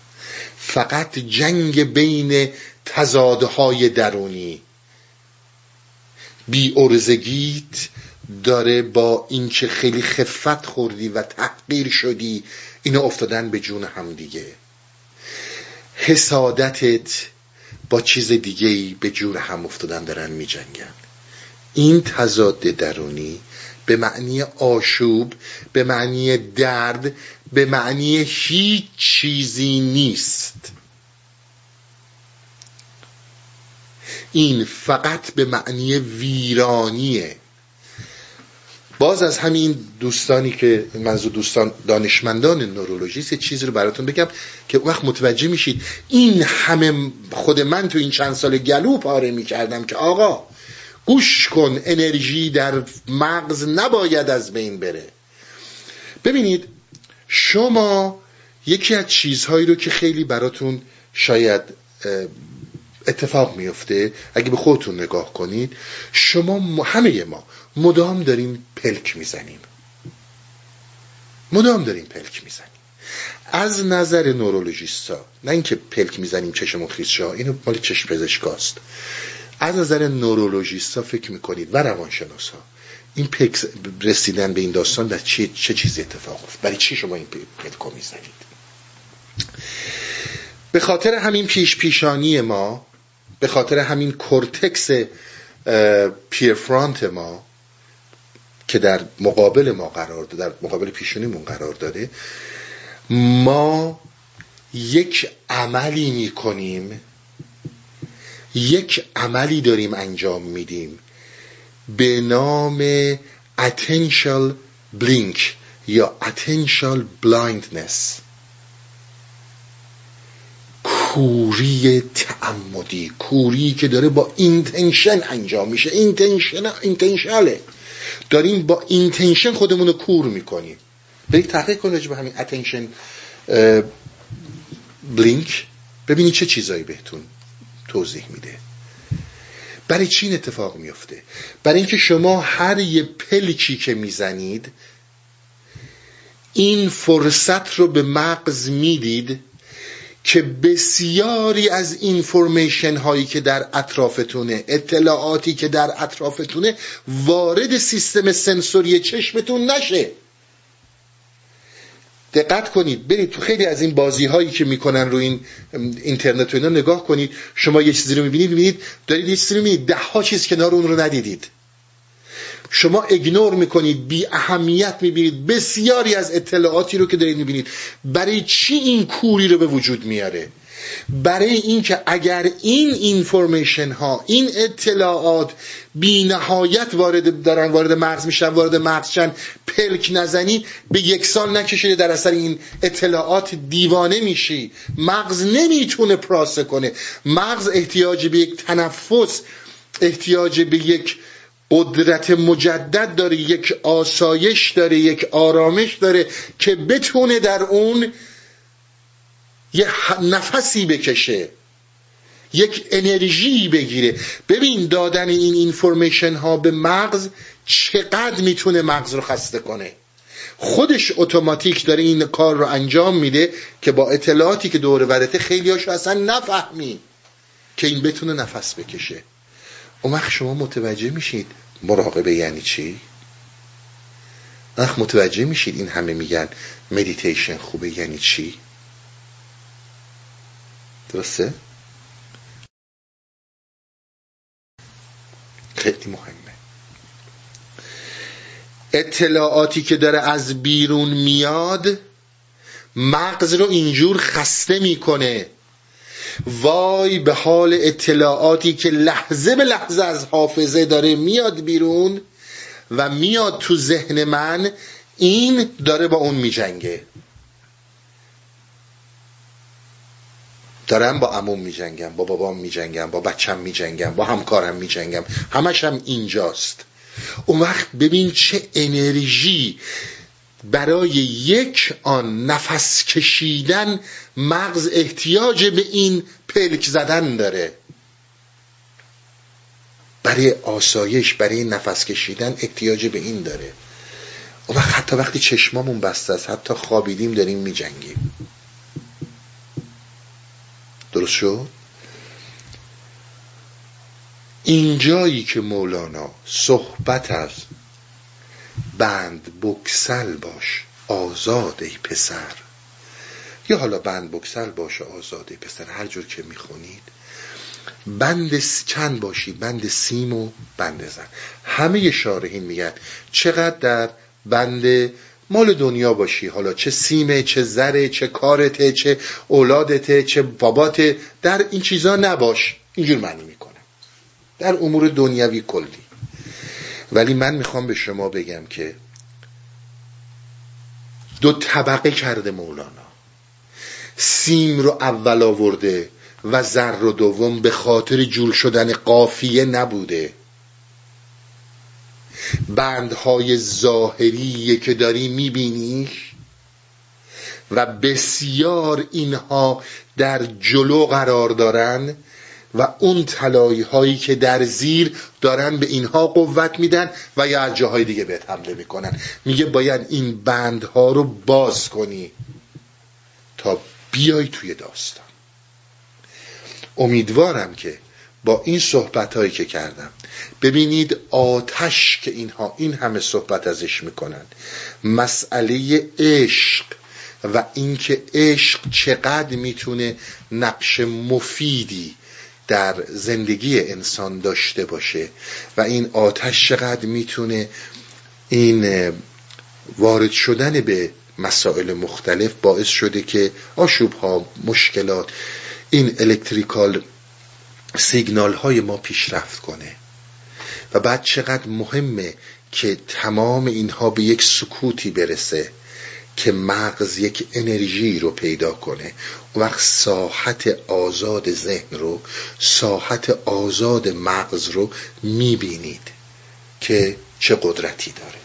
فقط جنگ بین تضادهای درونی. بی ارزگیت داره با اینکه خیلی خفت خوردی و تحقیر شدی اینو افتادن به جون هم دیگه. حسادتت با چیز دیگه به جور هم افتادن دارن می جنگن. این تضاد درونی به معنی آشوب به معنی درد به معنی هیچ چیزی نیست این فقط به معنی ویرانیه باز از همین دوستانی که منظور دوستان دانشمندان نورولوژیست چیزی رو براتون بگم که وقت متوجه میشید. این همه خود من تو این چند سال گلو پاره می‌کردم که آقا گوش کن انرژی در مغز نباید از بین بره. ببینید شما یکی از چیزهایی رو که خیلی براتون شاید اتفاق میفته اگه به خودتون نگاه کنید شما همه ما مدام داریم پلک می‌زنیم. مدام داریم پلک می‌زنیم. از نظر نورولوژیستا نه اینکه پلک می‌زنیم چشمون خیز شا اینو مال چشم پزشکاست از نظر نورولوژیستا فکر می‌کنید و روانشناسا این پلک رسیدن به این داستان در چه, چه چیزی اتفاق افتاد؟ برای چی شما این پلک می‌زنید؟ به خاطر همین پیش پیشانی ما به خاطر همین cortex prefrontal ما که در مقابل ما قرار داده در مقابل پیشونیمون قرار داده ما یک عملی می‌کنیم یک عملی داریم انجام میدیم به نام attentional blink یا attentional blindness کوری تعمدی کوری که داره با intention انجام میشه intention intentional ه داریم با intention خودمون رو کور می‌کنیم. برید تحقیق کنید به همین attention blink ببینید چه چیزایی بهتون توضیح میده. برای چی این اتفاق میفته برای اینکه شما هر یه پلکی که می‌زنید این فرصت رو به مغز می‌دید که بسیاری از اینفورمیشن هایی که در اطرافتونه اطلاعاتی که در اطرافتونه وارد سیستم سنسوری چشمتون نشه. دقت کنید برید تو خیلی از این بازی هایی که می‌کنن رو این اینترنت و اینا نگاه کنید. شما یه چیزی رو می‌بینید می‌بینید دارید یه چیزی رو می‌بینید. ده ها چیز کنار اون رو ندیدید. شما اگنور می‌کنید بی اهمیت می‌بینید. بسیاری از اطلاعاتی رو که دارید می‌بینید برای چی این کوری رو به وجود میاره؟ برای اینکه اگر این اینفورمیشن ها این اطلاعات بی نهایت وارد دارن وارد مغز میشن وارد مغزشن پلک نزنی به یک سال نکشیده در اثر این اطلاعات دیوانه میشی. مغز نمی‌تونه پراسه کنه. مغز احتیاج به یک تنفس احتیاج به یک قدرت مجدد داره یک آسایش داره یک آرامش داره که بتونه در اون یه نفسی بکشه یک انرژی بگیره. ببین دادن این اینفورمیشن ها به مغز چقدر می‌تونه مغز رو خسته کنه؟ خودش اتوماتیک داره این کار رو انجام میده که با اطلاعاتی که دور ورته خیلی هاشو اصلا نفهمی که این بتونه نفس بکشه. اون وقت شما متوجه میشید مراقبه یعنی چی؟ وقت متوجه میشید این همه میگن مدیتیشن خوبه یعنی چی؟ درسته؟ خیلی مهمه اطلاعاتی که داره از بیرون میاد مغز رو اینجور خسته می‌کنه وای به حال اطلاعاتی که لحظه به لحظه از حافظه داره میاد بیرون و میاد تو ذهن من این داره با اون میجنگه. دارم با عموم میجنگم با بابام میجنگم با بچم میجنگم با همکارم میجنگم. همش هم اینجاست. اون وقت ببین چه انرژی برای یک آن نفس کشیدن مغز احتیاج به این پلک زدن داره. برای آسایش برای نفس کشیدن احتیاج به این داره. و حتی وقتی چشمامون بسته است حتی خوابیدیم داریم میجنگیم. درست شد؟ اینجایی که مولانا صحبت از بند بکسل باش آزاد ای پسر. یا حالا بند بکسل باش آزاد ای پسر هر جور که می‌خونید. بند چند باشی؟ بند سیم و بند زن. همه شارحین میگن چقدر در بند مال دنیا باشی؟ حالا چه سیمه چه زره چه کارته چه اولادته چه باباته. در این چیزا نباش. اینجور معنی می‌کنه. در امور دنیوی کلی. ولی من می‌خوام به شما بگم که دو طبقه کرده مولانا. سیم رو اول آورده و زر رو دوم به خاطر جول شدن قافیه نبوده. بندهای ظاهری که داری میبینیش و بسیار اینها در جلو قرار دارن و اون تلایی هایی که در زیر دارن به اینها قوت میدن و یا از جاهای دیگه بهت حمله می‌کنن. میگه باید این بندها رو باز کنی تا بیای توی داستان. امیدوارم که با این صحبت هایی که کردم ببینید آتش که اینها این همه صحبت ازش می‌کنن مسئله عشق و اینکه عشق چقدر می‌تونه نقش مفیدی در زندگی انسان داشته باشه و این آتش چقدر می‌تونه این وارد شدن به مسائل مختلف باعث شده که آشوب ها مشکلات این الکتریکال سیگنال های ما پیشرفت کنه. و بعد چقدر مهمه که تمام اینها به یک سکوتی برسه. که مغز یک انرژی رو پیدا کنه و وقت ساحت آزاد ذهن رو ساحت آزاد مغز رو می‌بینید که چه قدرتی داره.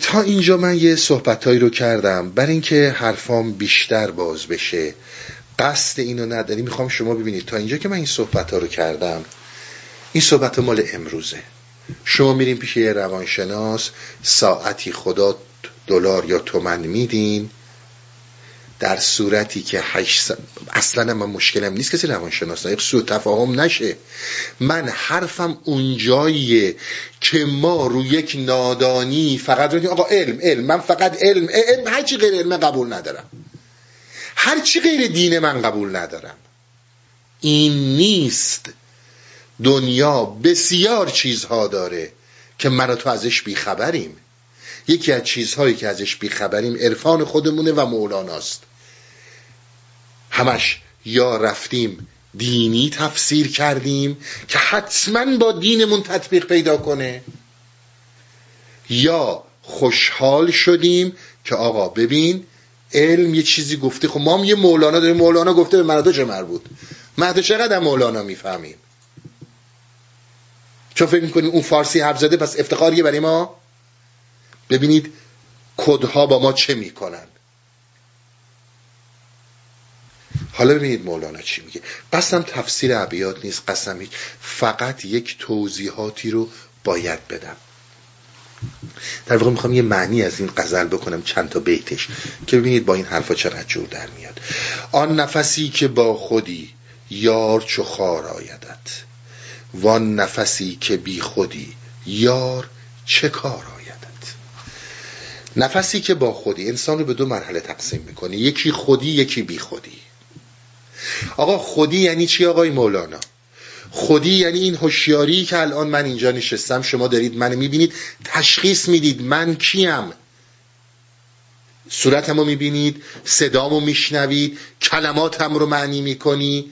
تا اینجا من یه صحبتهایی رو کردم. بر اینکه حرفام بیشتر باز بشه قصد اینو نداری می‌خوام شما ببینید. تا اینجا که من این صحبت ها رو کردم این صحبت مال امروزه. شما میرین پیش یه روانشناس ساعتی خدا دلار یا تومن میدین در صورتی که هشت اصلا من مشکلم نیست کسی روانشناس یک سو تفاهم نشه. من حرفم اونجاییه که ما رو یک نادانی فقط رو آقا علم علم من فقط علم علم هرچی غیر علم قبول ندارم. هرچی غیر دین من قبول ندارم. این نیست. دنیا بسیار چیزها داره که من تو ازش بیخبریم. یکی از چیزهایی که ازش بیخبریم عرفان خودمونه و مولاناست. همش یا رفتیم دینی تفسیر کردیم که حتما با دینمون تطبیق پیدا کنه. یا خوشحال شدیم که آقا ببین علم یه چیزی گفته. خب ما یه مولانا داریم. مولانا گفته به من چه مربوط؟ من چقدر مولانا می‌فهمیم؟ چون فکر می‌کنیم اون فارسی حرف زده پس افتخاریه برای ما؟ ببینید کدها با ما چه می‌کنن. حالا ببینید مولانا چی میگه. قسم تفسیر عبیات نیست قسم هیچ. فقط یک توضیحاتی رو باید بدم. در واقع می‌خوام یه معنی از این غزل بکنم چند تا بیتش که ببینید با این حرفا چقدر جور در میاد. آن نفسی که با خودی یار چو خار آیدت. وان نفسی که بی خودی یار چه کار آیدت نفسی که با خودی انسان رو به دو مرحله تقسیم می‌کنه یکی خودی یکی بی خودی. آقا خودی یعنی چی آقای مولانا؟ خودی یعنی این هوشیاری که الان من اینجا نشستم شما دارید من می‌بینید تشخیص می‌دید من کیم. صورتمو می‌بینید صدامو میشنوید کلماتم رو معنی می‌کنی.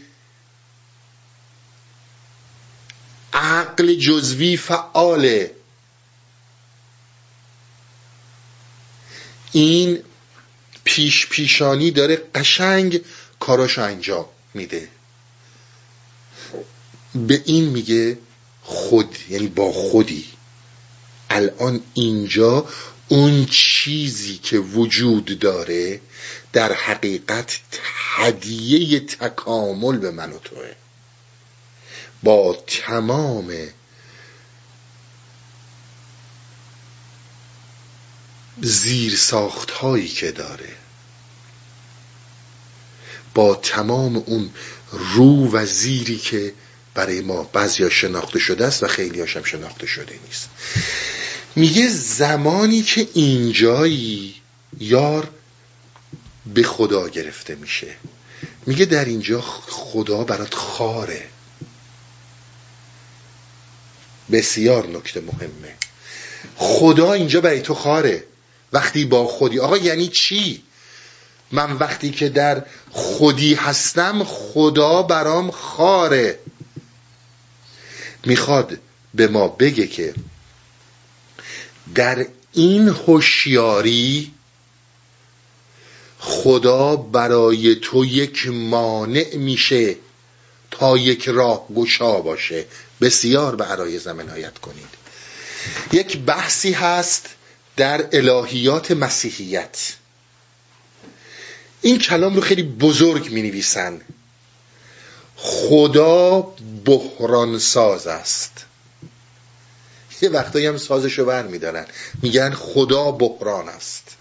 عقل جزوی فعاله. این پیش پیشانی داره قشنگ کاراشو انجام میده. به این میگه خود یعنی با خودی. الان اینجا اون چیزی که وجود داره در حقیقت هدیه تکامل به من و توه. با تمام زیر ساخت هایی که داره. با تمام اون رو و زیری که برای ما بعضیا شناخته شده است و خیلی هم شناخته شده نیست. میگه زمانی که اینجایی یار به خدا گرفته میشه. میگه در اینجا خدا برات خاره. بسیار نکته مهمه. خدا اینجا برای تو خاره. وقتی با خودی. آقا یعنی چی؟ من وقتی که در خودی هستم خدا برام خاره. می‌خواد به ما بگه که در این هوشیاری خدا برای تو یک مانع میشه تا یک راه گشا باشه. بسیار به عرای زمنایت کنید. یک بحثی هست در الهیات مسیحیت. این کلام رو خیلی بزرگ می نویسن خدا بحران ساز است. یه وقتایی هم سازشو بر میدارن میگن خدا بحران است.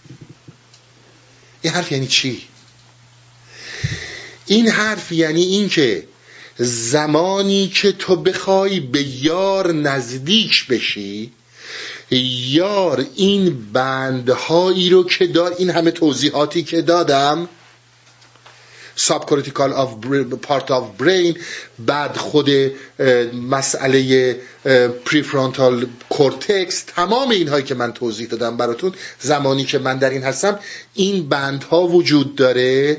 این حرف یعنی چی؟ این حرف یعنی این که زمانی که تو بخوای به یار نزدیک بشی یار این بندهایی رو که دار این همه توضیحاتی که دادم subcortical of part of brain بعد خود مسئله prefrontal cortex تمام اینهایی که من توضیح دادم براتون زمانی که من در این هستم این بندها وجود داره.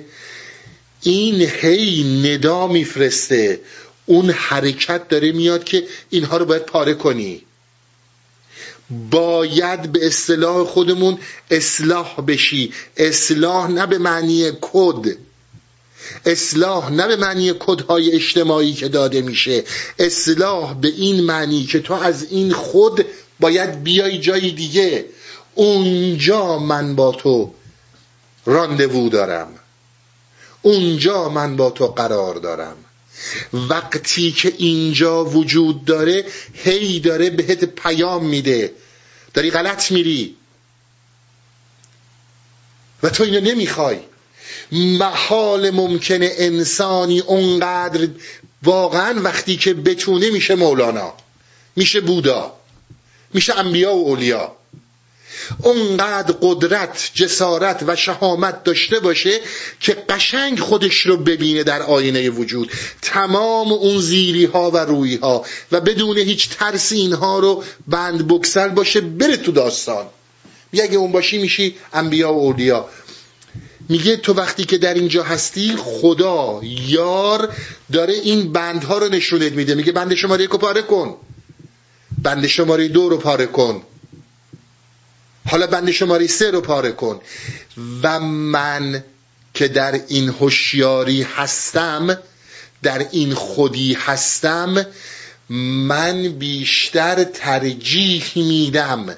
این هی ندا میفرسته. اون حرکت داره میاد که اینها رو باید پاره کنی. باید به اصطلاح خودمون اصلاح بشی. اصلاح نه به معنی کد. اصلاح نه به معنی کدهای اجتماعی که داده میشه. اصلاح به این معنی که تو از این خود باید بیای جای دیگه. اونجا من با تو راندوو دارم. اونجا من با تو قرار دارم. وقتی که اینجا وجود داره هی داره بهت پیام میده. داری غلط میری. و تو اینو نمی‌خوای. محال ممکنه انسانی اونقدر واقعا وقتی که بتونه میشه مولانا. میشه بودا. میشه انبیا و اولیا. اونقدر قدرت جسارت و شهامت داشته باشه که قشنگ خودش رو ببینه در آینه وجود. تمام اون زیری ها و روی ها و بدون هیچ ترس اینها رو بند بکسل باشه بره تو داستان. اگه اون باشی میشی انبیا و اولیا. میگه تو وقتی که در اینجا هستی خدا یار داره این بندها رو نشونت میده. میگه بند شماره یک رو پاره کن. بند شماره دو رو پاره کن. حالا بند شماره سه رو پاره کن. و من که در این هوشیاری هستم در این خودی هستم من بیشتر ترجیح میدم.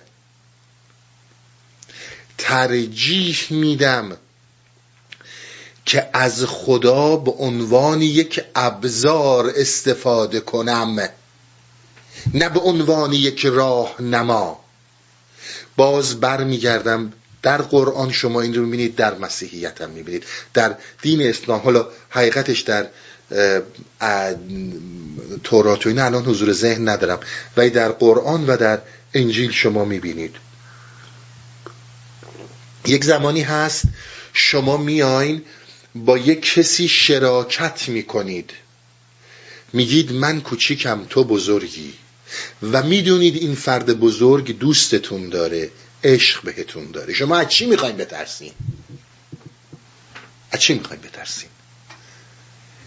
ترجیح میدم که از خدا به عنوان یک ابزار استفاده کنم نه به عنوان یک راه نما باز برمیگردم در قرآن شما این رو می‌بینید در مسیحیت هم می‌بینید. در دین اسلام حالا حقیقتش در تورات و الان حضور ذهن ندارم. ولی در قرآن و در انجیل شما می‌بینید. یک زمانی هست شما میاین با یک کسی شراکت می‌کنید. میگید من کوچیکم تو بزرگی. و می‌دونید این فرد بزرگ دوستتون داره عشق بهتون داره. شما از چی می‌خواین بترسین؟ از چی می‌خواین بترسین؟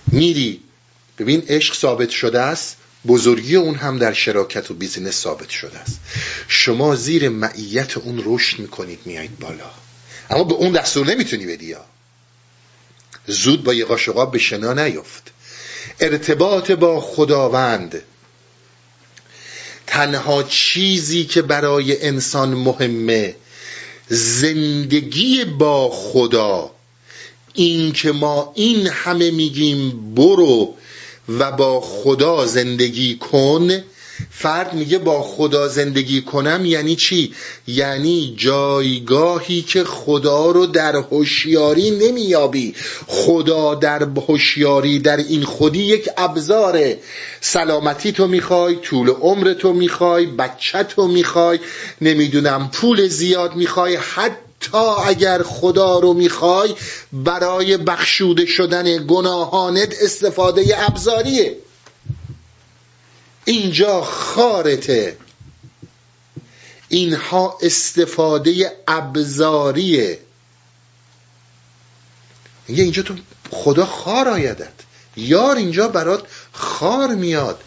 میری ببین عشق ثابت شده است بزرگی اون هم در شراکت و بیزینس ثابت شده است. شما زیر معیت اون رشد می‌کنید میایید بالا. اما به اون دستور نمی‌تونی بدی زود با یه قاشقاب به شنا نیفت. ارتباط با خداوند تنها چیزی که برای انسان مهمه زندگی با خدا. این که ما این همه میگیم برو و با خدا زندگی کن فرد میگه با خدا زندگی کنم یعنی چی؟ یعنی جایگاهی که خدا رو در هوشیاری نمیابی. خدا در هوشیاری در این خودی یک ابزاره. سلامتی تو می‌خوای طول عمر تو می‌خوای بچه تو می‌خوای نمی‌دونم پول زیاد می‌خوای. حتی اگر خدا رو می‌خوای برای بخشوده شدن گناهانت استفاده ابزاریه. اینجا خارته اینها استفاده ابزاریه. میگه اینجا تو خدا خار آیدت. یار اینجا برات خار میاد.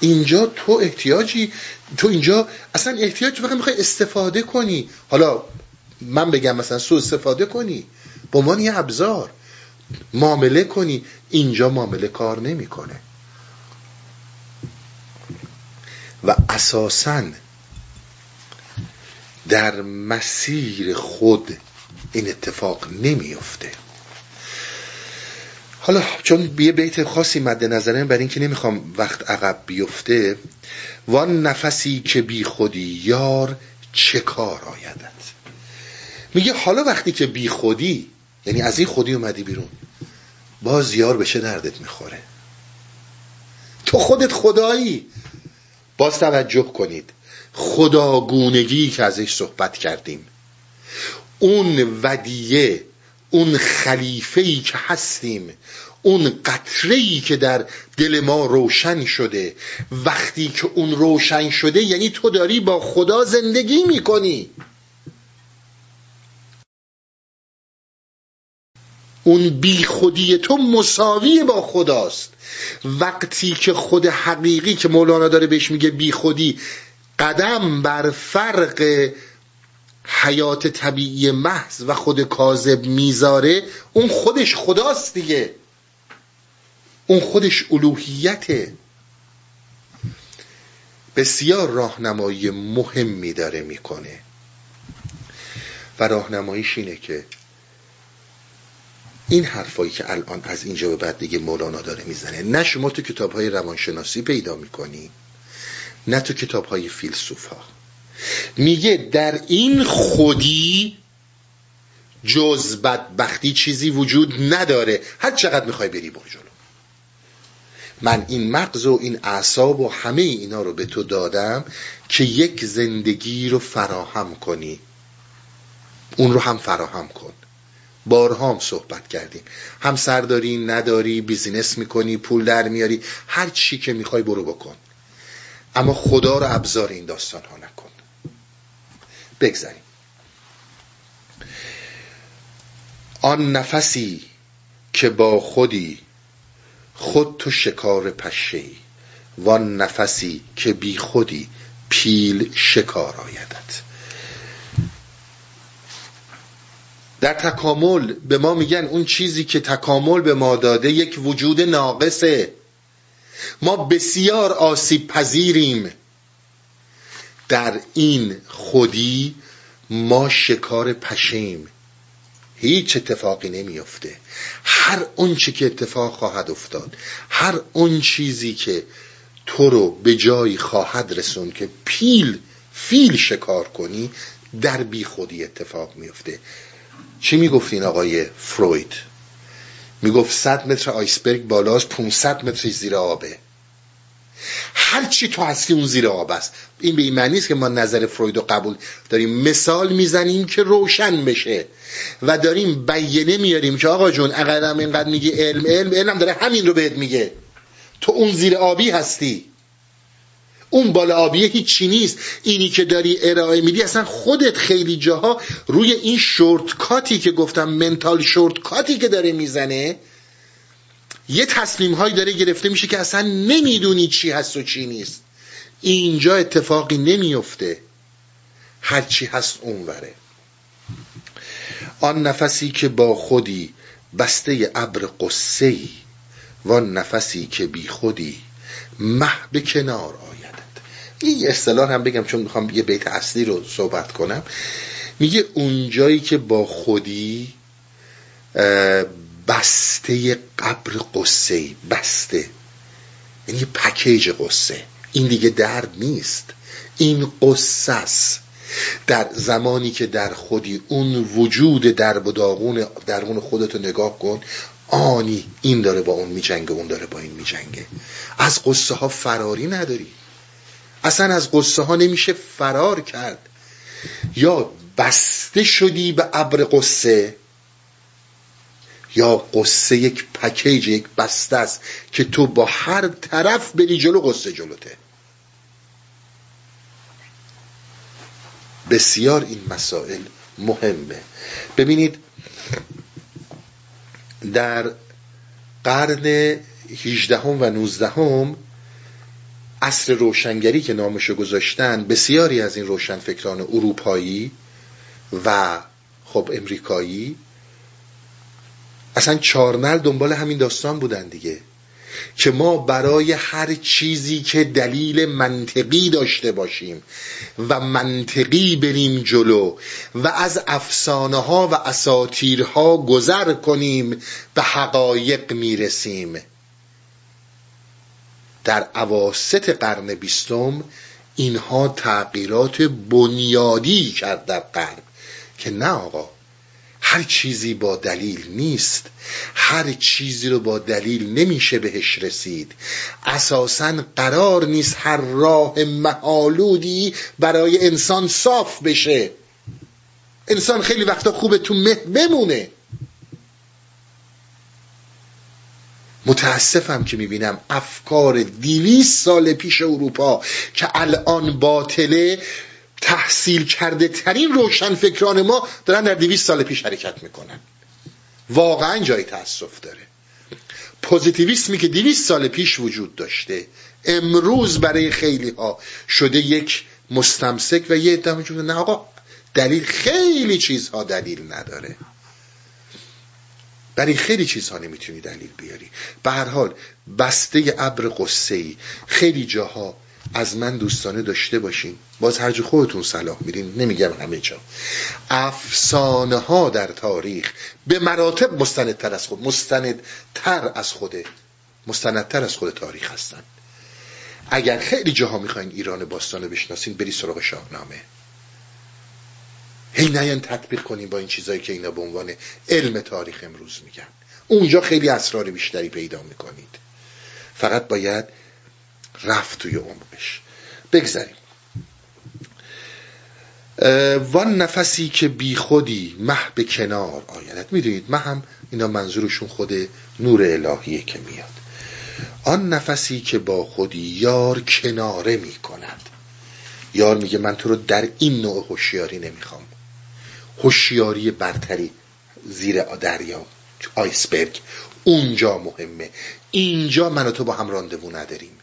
اینجا تو احتیاجی تو اینجا اصلا احتیاج تو فقط می‌خوای استفاده کنی. حالا من بگم مثلا سو استفاده کنی. به عنوان یه ابزار. معامله کنی. اینجا معامله کار نمی‌کنه. و اساسا در مسیر خود این اتفاق نمیفته حالا چون یه بیت خاصی مد نظرم برای اینکه نمی‌خوام وقت عقب بیفته وان نفسی که بی خودی یار چه کار آیدت؟ میگه حالا وقتی که بی خودی یعنی از این خودی اومدی بیرون باز یار بشه دردت می‌خوره؟ تو خودت خدایی. باز توجه کنید. خداگونگی که ازش صحبت کردیم. اون ودیه اون خلیفه که هستیم اون قطره که در دل ما روشن شده. وقتی که اون روشن شده یعنی تو داری با خدا زندگی می‌کنی. اون بی خودی تو مساوی با خداست. وقتی که خود حقیقی که مولانا داره بهش میگه بی خودی قدم بر فرق حیات طبیعی محض و خود کاذب می‌ذاره اون خودش خداست دیگه. اون خودش الوهیته. بسیار راهنمایی مهمی داره می‌کنه. و راهنماییش اینه که این حرفایی که الان از اینجا به بعد دیگه مولانا داره می‌زنه. نه شما تو کتاب های روانشناسی پیدا می‌کنی نه تو کتاب های فیلسوف ها میگه در این خودی جز بدبختی چیزی وجود نداره. هر چقدر می‌خوای بری برو جلو. من این مغز و این اعصاب و همه اینا رو به تو دادم که یک زندگی رو فراهم کنی. اون رو هم فراهم کن. بارها هم صحبت کردیم. هم سرداری نداری بیزینس می‌کنی پول در میاری هر چی که می‌خوای برو بکن. اما خدا رو ابزار این داستان ها نکن. بگذاریم. آن نفسی که با خودی خود تو شکار پشه وان نفسی که بی خودی پیل شکار آیدد در تکامل به ما میگن اون چیزی که تکامل به ما داده یک وجود ناقصه. ما بسیار آسیب پذیریم. در این خودی ما شکار پشیم. هیچ اتفاقی نمیافته. هر اون چی که اتفاق خواهد افتاد هر اون چیزی که تو رو به جایی خواهد رسون که پیل فیل شکار کنی در بی خودی اتفاق میفته چی می‌گفت آقای فروید می‌گفت 100 متر آیسبرگ بالاست 500 متر زیر آبه. هر چی تو هستی اون زیر آب است. این به این معنی است که ما نظر فروید رو قبول داریم. مثال می‌زنیم که روشن بشه. و داریم بیانه میاریم که آقا جون اقدم اینقدر میگی علم علم علم داره همین رو بهت میگه. تو اون زیر آبی هستی. اون بالا آبیه هیچی نیست. اینی که داری ارائه میدی اصلا خودت خیلی جاها روی این شورتکاتی که گفتم منتال شورتکاتی که داره می‌زنه یه تصمیم هایی داره گرفته میشه که اصلا نمی‌دونی چی هست و چی نیست. اینجا اتفاقی نمیفته هرچی هست اونوره آن نفسی که با خودی بسته ابر قصه ای وان نفسی که بی خودی مه به کنار این اصطلاح هم بگم چون می‌خوام یه بیت اصلی رو صحبت کنم. میگه اونجایی که با خودی بسته قبر قصه بسته. یعنی پکیج قصه. این دیگه درد نیست. این قصه است. در زمانی که در خودی اون وجود در داغون درون خودتو نگاه کن آنی این داره با اون میجنگه اون داره با این میجنگه. از قصه ها فراری نداری. اصلا از قصه ها نمیشه فرار کرد. یا بسته شدی به ابر قصه یا قصه یک پکیج یک بسته است که تو با هر طرف بری جلو قصه جلوته. بسیار این مسائل مهمه. ببینید در قرن 18 و 19 عصر روشنگری که نامشو گذاشتن بسیاری از این روشنفکران اروپایی و خب امریکایی اصلا چارنل دنبال همین داستان بودن دیگه که ما برای هر چیزی که دلیل منطقی داشته باشیم و منطقی بریم جلو و از افسانه ها و اساتیرها گذر کنیم به حقایق می‌رسیم. در عواست قرن بیستم اینها تغییرات بنیادی کرد در قرن که نه آقا هر چیزی با دلیل نیست. هر چیزی رو با دلیل نمیشه بهش رسید. اساسا قرار نیست هر راه محالودی برای انسان صاف بشه. انسان خیلی وقتا خوبه تو مه بمونه. متاسفم که می‌بینم افکار دیویس سال پیش اروپا که الان باطله تحصیل کرده ترین روشن فکران ما دارن در دویست سال پیش حرکت می‌کنن. واقعا جای تاسف داره. پوزیتیویسمی که دویست سال پیش وجود داشته امروز برای خیلی ها شده یک مستمسک و یه ادامه نه آقا دلیل خیلی چیزها دلیل نداره. برای خیلی چیزها نمی‌تونی دلیل بیاری. به هر حال بسته ابر قصه ای خیلی جاها از من دوستانه داشته باشین. باز هر جو خودتون صلاح میرین نمیگم همه جا. افسانه ها در تاریخ به مراتب مستندتر از خود مستندتر از خوده مستندتر از خود تاریخ هستن. اگر خیلی جاها می‌خواین ایران باستانه بشناسین بری سراغ شاهنامه. هی نیان تطبیق کنین با این چیزایی که اینا به عنوان علم تاریخ امروز میگن. اونجا خیلی اسرار بیشتری پیدا می‌کنید. فقط باید رفت توی عمقش. بگذاریم. وان نفسی که بی خودی مه به کنار آیدت. می‌دونید مه هم اینا منظورشون خود نور الهیه که میاد. آن نفسی که با خودی یار کناره می‌کند. یار میگه من تو رو در این نوع هوشیاری نمی‌خوام. هوشیاری برتری زیر دریا. آیسبرگ. اونجا مهمه. اینجا من و تو با هم راندوو نداریم.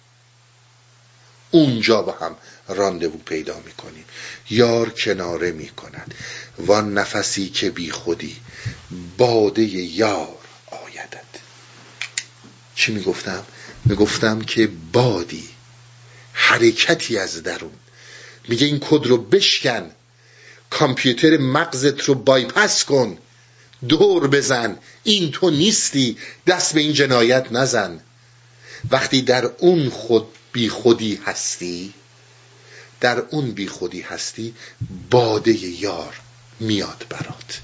اونجا با هم راندوو پیدا می‌کنیم. یار کناره می‌کند. وان نفسی که بی خودی باده یار آیدد چی می‌گفتم؟ می‌گفتم که بادی حرکتی از درون. میگه این کد رو بشکن. کامپیوتر مغزت رو بایپس کن. دور بزن. این تو نیستی. دست به این جنایت نزن. وقتی در اون خود بی خودی هستی در اون بی خودی هستی باده یار میاد برات.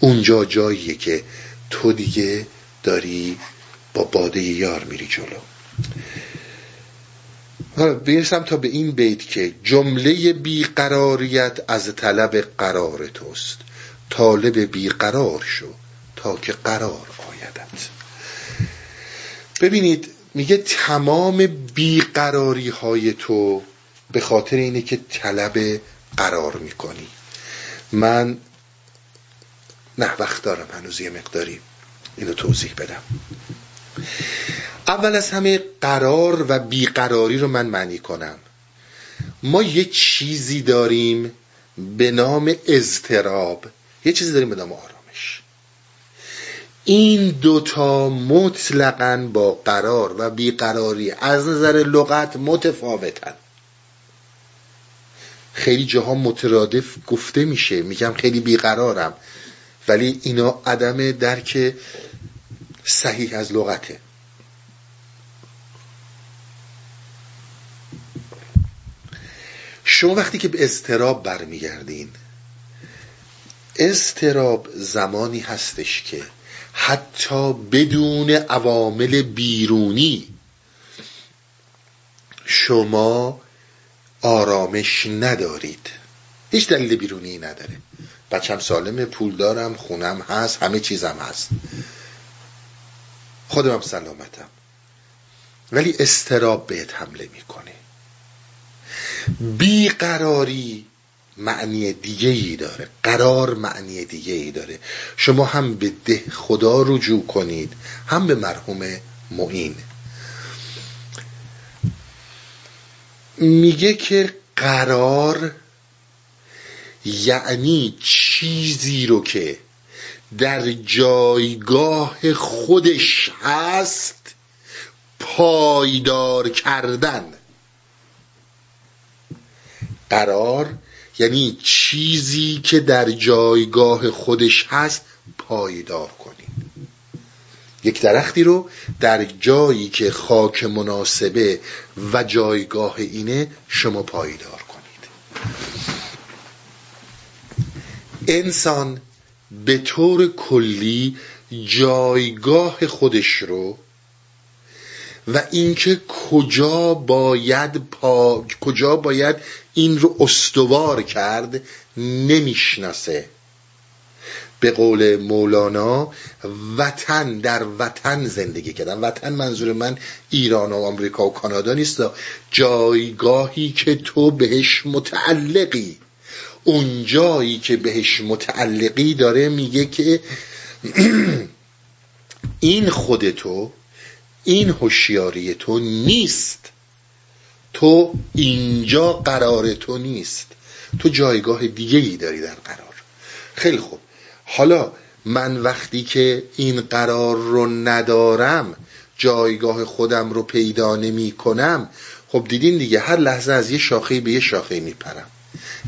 اونجا جاییه که تو دیگه داری با باده یار میری جلو. برسم تا به این بیت که جمله بیقراریت از طلب قرار توست. طالب بیقرار شو تا که قرار آیدت. ببینید میگه تمام بیقراری های تو به خاطر اینه که طلب قرار می‌کنی. من نه وقت دارم هنوز یه مقداری. اینو توضیح بدم. اول از همه قرار و بیقراری رو من معنی کنم. ما یه چیزی داریم به نام اضطراب. یه چیزی داریم به نام آرامش. این دوتا مطلقا با قرار و بیقراری از نظر لغت متفاوتن. خیلی جاها مترادف گفته میشه. میگم خیلی بیقرارم. ولی اینا عدم درک صحیح از لغته. شما وقتی که به استراب برمیگردین استراب زمانی هستش که حتی بدون عوامل بیرونی شما آرامش ندارید. هیچ دلیل بیرونی نداره. بچم سالم پول دارم خونم هست همه چیزم هست. خودم سلامتم. ولی استراب بهت حمله می‌کنه. بیقراری معنی دیگه ای داره. قرار معنی دیگه ای داره. شما هم به ده خدا رجوع کنید هم به مرحوم معین. میگه که قرار یعنی چیزی رو که در جایگاه خودش هست پایدار کردن. قرار یعنی چیزی که در جایگاه خودش هست پایدار کنید یک درختی رو در جایی که خاک مناسبه و جایگاه اینه شما پایدار کنید. انسان به طور کلی جایگاه خودش رو و اینکه کجا باید پا... کجا باید این رو استوار کرد نمی‌شناسه. به قول مولانا وطن در وطن زندگی کردن. وطن منظور من ایران و آمریکا و کانادا نیست. جایگاهی که تو بهش متعلقی. اون جایی که بهش متعلقی داره میگه که این خود تو این هوشیاری تو نیست. تو اینجا قرار تو نیست. تو جایگاه دیگه ای داری در قرار. خیلی خوب. حالا من وقتی که این قرار رو ندارم جایگاه خودم رو پیدا نمی کنم خب دیدین دیگه هر لحظه از یه شاخه به یه شاخه میپرم.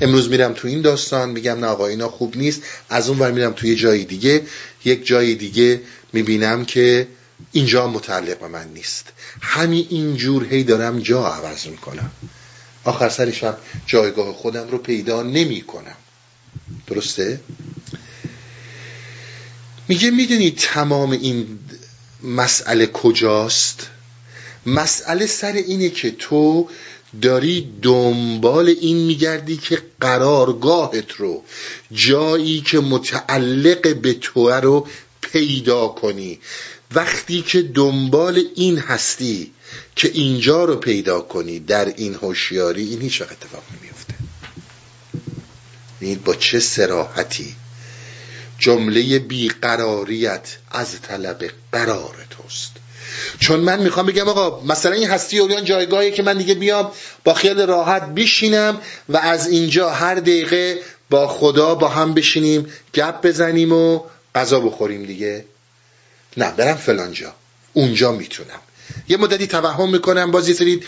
امروز میرم تو این داستان میگم نه آقا اینا خوب نیست. از اون ور میرم تو یه جای دیگه. یک جای دیگه می‌بینم که اینجا متعلق به من نیست همین اینجور هی دارم جا عوض می‌کنم آخر سرش هم جایگاه خودم رو پیدا نمی کنم درسته؟ میگه می‌دونی تمام این مسئله کجاست؟ مسئله سر اینه که تو داری دنبال این میگردی که قرارگاهت رو جایی که متعلق به تو رو پیدا کنی وقتی که دنبال این هستی که اینجا رو پیدا کنی در این هوشیاری این هیچ اتفاق نمیفته این با چه سراحتی جمله بیقراریت از طلب قرار توست. چون من می‌خوام بگم آقا مثلا این هستی اوریان جایگاهی که من دیگه بیام با خیال راحت بشینم و از اینجا هر دقیقه با خدا با هم بشینیم گپ بزنیم و غذا بخوریم دیگه. نه برم فلانجا اونجا می‌تونم. یه مدتی توهم می‌کنم باز یه سری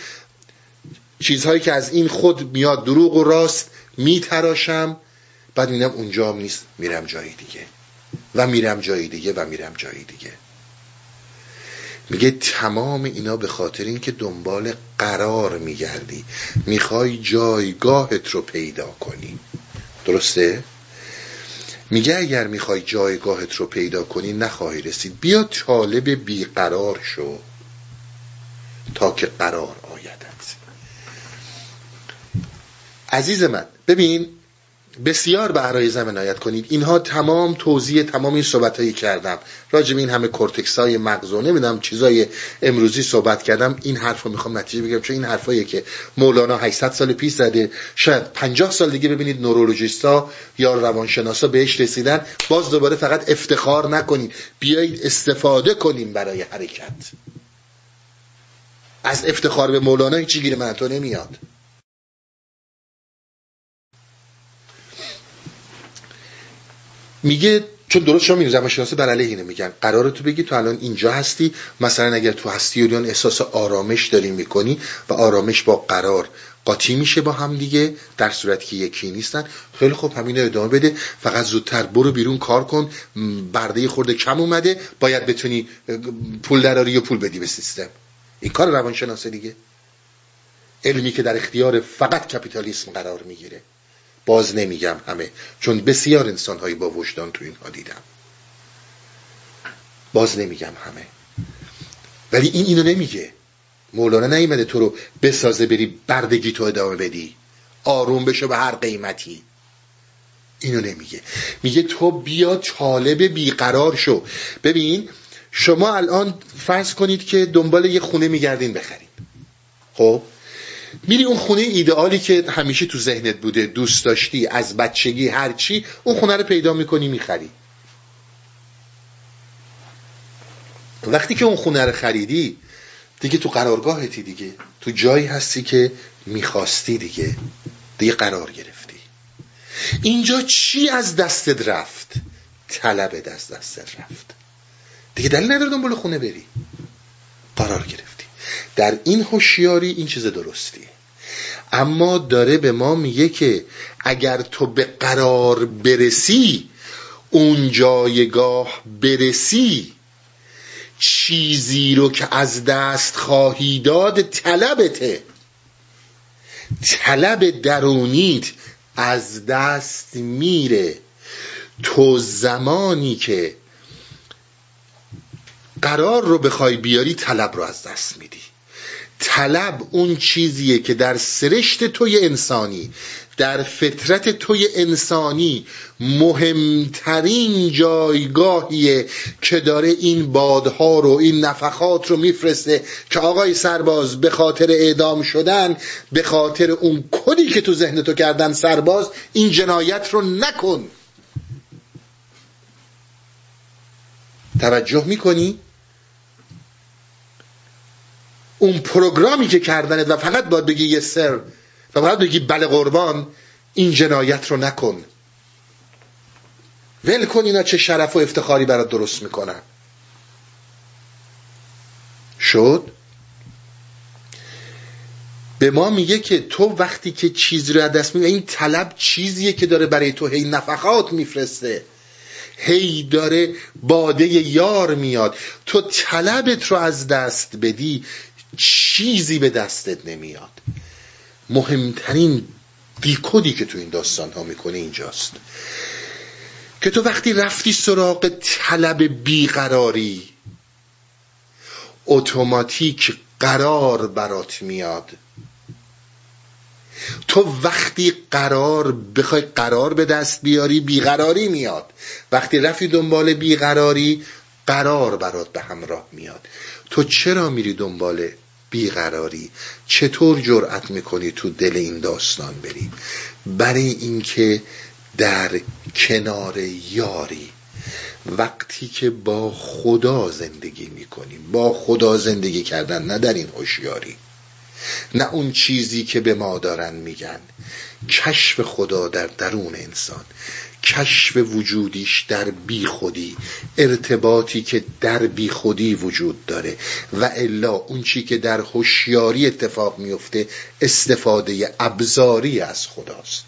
چیزهایی که از این خود میاد دروغ و راست میتراشم. بعد میدم اونجا هم نیست میرم جایی دیگه. و میرم جایی دیگه و میرم جایی دیگه. میگه تمام اینا به خاطر اینکه دنبال قرار میگردی. می‌خوای جایگاهت رو پیدا کنی. درسته؟ میگه اگر می‌خوای جایگاهت رو پیدا کنی نخواهی رسید. بیا طالب بیقرار شو. تا که قرار آیدت. عزیز من ببین بسیار به زمین آیت کنید. اینها تمام توضیح تمام این صحبت هایی کردم. راجب این همه کورتکس های مغزو نمی‌دونم چیزای امروزی صحبت کردم. این حرف رو می‌خوام نتیجه بگیرم چون این حرفایی که مولانا 800 سال پیش زده شاید 50 سال دیگه ببینید نورولوژیستا یا روانشناسا بهش رسیدن. باز دوباره فقط افتخار نکنید. بیایید استفاده کنیم برای حرکت. از افتخار به مولانا هیچی گیر من تو نمیاد. میگه چون درست شما زمان شناسه بر علیه اینه میگن. قرار تو بگی تو الان اینجا هستی مثلا اگر تو هستی اوریان احساس آرامش داری می‌کنی و آرامش با قرار قاطی میشه با هم دیگه در صورتی که یکی نیستن. خیلی خوب همین ادامه بده. فقط زودتر برو بیرون کار کن. برده خورده کم اومده. باید بتونی پول دراری یا پول بدی به سیستم. این کار روانشناسه دیگه. علمی که در اختیار فقط کپیتالیسم قرار می‌گیره. باز نمیگم همه چون بسیار انسانهایی با وجدان تو اینها دیدم. باز نمیگم همه. ولی این اینو نمیگه. مولانا نیومده تو رو بسازه بری بردگی تو ادامه بدی. آروم بشه به هر قیمتی. اینو نمیگه. میگه تو بیا طالب بیقرار شو. ببین شما الان فرض کنید که دنبال یه خونه میگردین بخرید. خب؟ میری اون خونه ایدئالی که همیشه تو ذهنت بوده دوست داشتی از بچگی هرچی اون خونه رو پیدا می‌کنی می‌خری. وقتی که اون خونه رو خریدی دیگه تو قرارگاهتی دیگه. تو جایی هستی که می‌خواستی دیگه. دیگه قرار گرفتی. اینجا چی از دستت رفت؟ طلب از دستت رفت. دیگه دلیل نداره دنبال خونه بری. قرار گرفتی. در این هوشیاری این چیز درستیه اما داره به ما میگه که اگر تو به قرار برسی اون جایگاه برسی چیزی رو که از دست خواهی داد طلبته. طلب درونیت از دست میره. تو زمانی که قرار رو بخوای بیاری طلب رو از دست میدی طلب اون چیزیه که در سرشت توی انسانی در فطرت توی انسانی مهمترین جایگاهیه که داره این بادها رو این نفخات رو میفرسته که آقای سرباز به خاطر اعدام شدن به خاطر اون کدی که تو ذهن تو کردن سرباز این جنایت رو نکن توجه می‌کنی؟ اون پروگرامی که کردنت و فقط باید بگی یه سر و باید بگی بله قربان این جنایت رو نکن. ول کن اینا چه شرف و افتخاری برات درست می‌کنن. شد؟ به ما میگه که تو وقتی که چیزی رو دست میگه این طلب چیزیه که داره برای تو هی نفخات میفرسته. هی داره باده یار میاد. تو طلبت رو از دست بدی چیزی به دستت نمیاد. مهمترین دیکودی که تو این داستان ها می‌کنه اینجاست. که تو وقتی رفتی سراغ طلب بیقراری اتوماتیک قرار برات میاد. تو وقتی قرار بخوای قرار به دست بیاری بیقراری میاد. وقتی رفتی دنبال بیقراری قرار برات به همراه میاد. تو چرا میری دنبال بیقراری؟ چطور جرأت می‌کنی تو دل این داستان بری؟ برای اینکه در کنار یاری وقتی که با خدا زندگی می‌کنیم با خدا زندگی کردن نه در این هوشیاری نه اون چیزی که به ما دارن میگن. کشف خدا در درون انسان. کشف وجودیش در بی خودی ارتباطی که در بی خودی وجود داره. و الا اون چی که در هوشیاری اتفاق میفته استفاده ابزاری از خداست.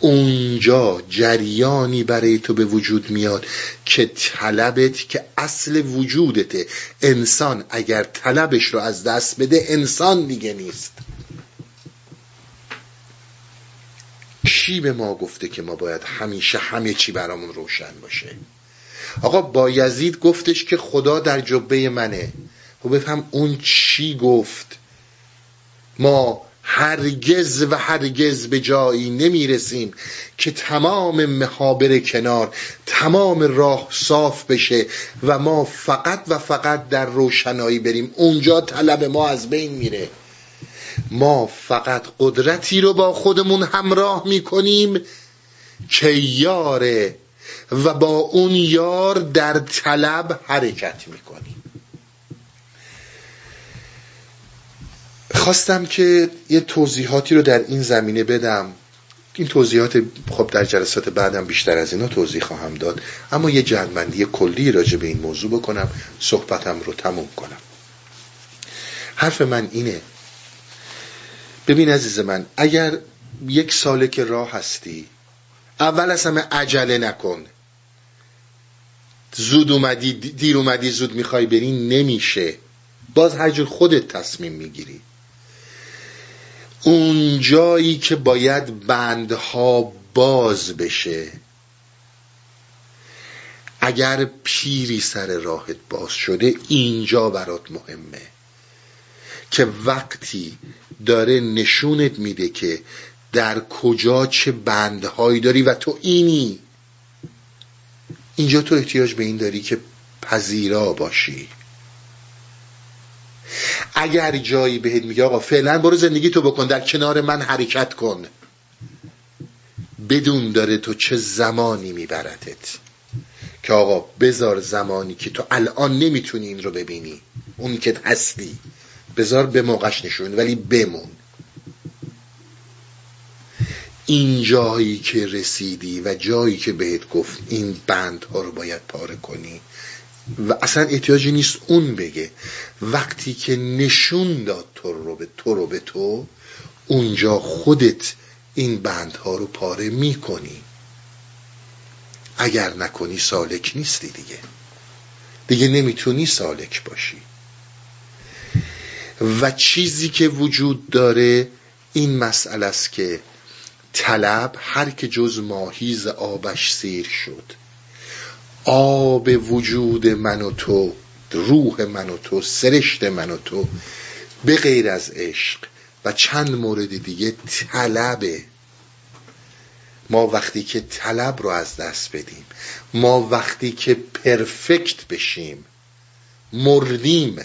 اونجا جریانی برای تو به وجود میاد که طلبت که اصل وجودته. انسان اگر طلبش رو از دست بده انسان دیگه نیست. کی به ما گفته که ما باید همیشه همه چی برامون روشن باشه. آقا با یزید گفتش که خدا در جبه منه. خب بفهم اون چی گفت. ما هرگز و هرگز به جایی نمی‌رسیم که تمام محابر کنار تمام راه صاف بشه و ما فقط و فقط در روشنایی بریم. اونجا طلب ما از بین میره. ما فقط قدرتی رو با خودمون همراه می‌کنیم که یاره و با اون یار در طلب حرکت می‌کنیم. خواستم که یه توضیحاتی رو در این زمینه بدم. این توضیحات خب در جلسات بعدم بیشتر از اینا توضیح خواهم داد. اما یه جنبندی کلی راجع به این موضوع بکنم. صحبتم رو تموم کنم. حرف من اینه ببین عزیز من اگر یک ساله که راه هستی اول از همه عجله نکن. زود اومدی دیر اومدی زود می‌خوای بری نمیشه. باز هر جور خودت تصمیم می‌گیری. اون جایی که باید بندها باز بشه اگر پیری سر راهت باز شده اینجا برات مهمه. که وقتی داره نشونت میده که در کجا چه بندهایی داری و تو اینی اینجا تو احتیاج به این داری که پذیرا باشی. اگر جایی بهت میگه آقا فعلا برو زندگی تو بکن در کنار من حرکت کن. بدون داره تو چه زمانی میبرتت که آقا بذار زمانی که تو الان نمی‌تونی این رو ببینی اون که هستی. بذار به موقعش نشون ولی بمون. این جایی که رسیدی و جایی که بهت گفت این بندها رو باید پاره کنی و اصلا احتیاجی نیست اون بگه. وقتی که نشون داد تو رو به تو رو به تو اونجا خودت این بندها رو پاره می‌کنی. اگر نکنی سالک نیستی دیگه. دیگه نمی‌تونی سالک باشی. و چیزی که وجود داره این مسئله است که طلب هر که جز ماهیز آبش سیر شد. آب وجود من و تو روح من و تو سرشت من و تو به غیر از عشق و چند مورد دیگه طلبه. ما وقتی که طلب رو از دست بدیم ما وقتی که پرفکت بشیم مردیم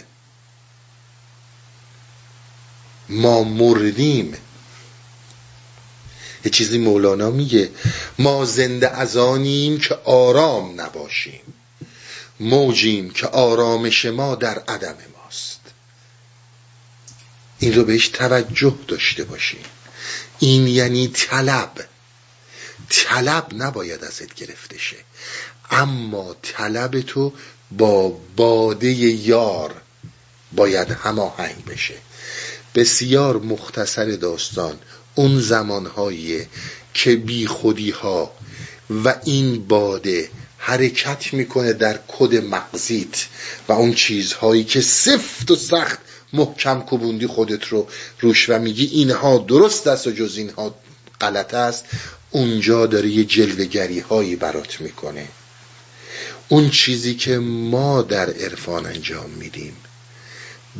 ما مردیم. یه چیزی مولانا میگه ما زنده از آنیم که آرام نباشیم. موجیم که آرامش ما در عدم ماست. این رو بهش توجه داشته باشیم. این یعنی طلب. طلب نباید ازت گرفته شه. اما طلب تو با باده یار باید هماهنگ بشه. بسیار مختصر داستان اون زمانهایی که بی خودی ها و این باده حرکت می‌کنه در کد مغزیت و اون چیزهایی که سفت و سخت محکم کبوندی خودت رو روش و میگی اینها درست است و جز اینها غلط است اونجا داره یه جلوگری هایی برات می‌کنه. اون چیزی که ما در عرفان انجام میدیم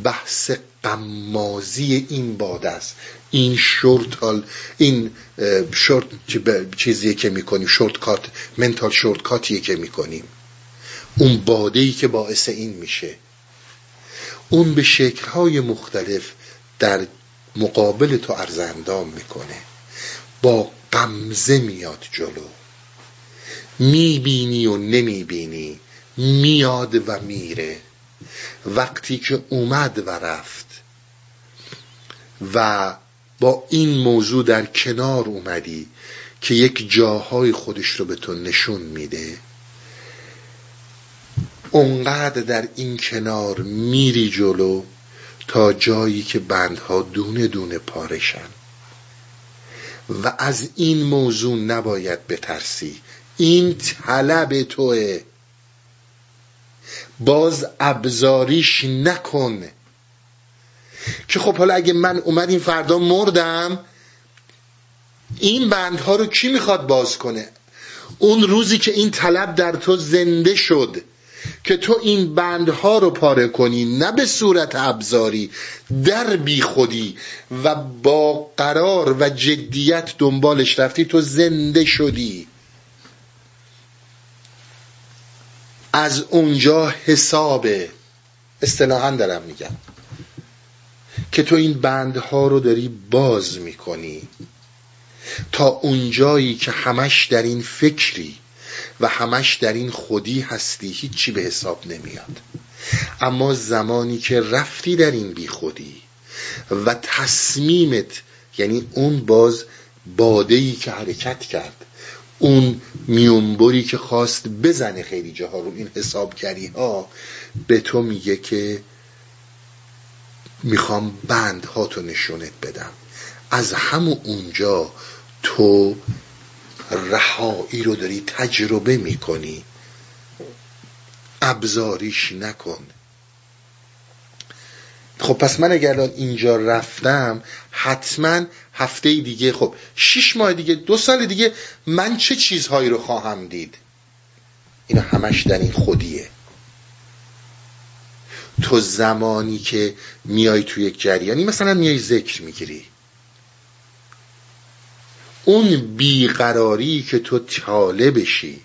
بحث قمازی این باد است. این شورت این شورت چیزیه که می‌کنیم؟ شورت کات منتال شورت کاتیه که می‌کنیم. اون باده ای که باعث این میشه. اون به شکلهای مختلف در مقابل تو ارزندام می‌کنه. با قمزه میاد جلو. می‌بینی و نمی‌بینی. میاد و میره. وقتی که اومد و رفت و با این موضوع در کنار اومدی که یک جاهای خودش رو به تو نشون میده اونقدر در این کنار میری جلو تا جایی که بندها دونه دونه پارشن و از این موضوع نباید بترسی. این طلب توه. باز ابزاریش نکن که خب حالا اگه من اومد این فردا مردم این بندها رو کی می‌خواد باز کنه؟ اون روزی که این طلب در تو زنده شد که تو این بندها رو پاره کنی نه به صورت ابزاری در بی خودی و با قرار و جدیت دنبالش رفتی تو زنده شدی. از اونجا حساب اصطلاحا دارم میگم که تو این بندها رو داری باز می‌کنی. تا اونجایی که همش در این فکری و همش در این خودی هستی هیچی به حساب نمیاد. اما زمانی که رفتی در این بی خودی و تصمیمت یعنی اون باز بادهی که حرکت کرد اون میونبری که خواست بزنه خیلی جاها رو این حسابگری ها به تو میگه که می‌خوام بند ها تو نشونت بدم. از همون اونجا تو رهایی رو داری تجربه می‌کنی. ابزاریش نکن. خب پس من اگر اینجا رفتم حتما هفته دیگه. خب شیش ماه دیگه دو سال دیگه من چه چیزهایی رو خواهم دید؟ اینا همش در این خودیه. تو زمانی که میای توی یک جریانی مثلا میای ذکر می‌گیری. اون بیقراری که تو تاله بشی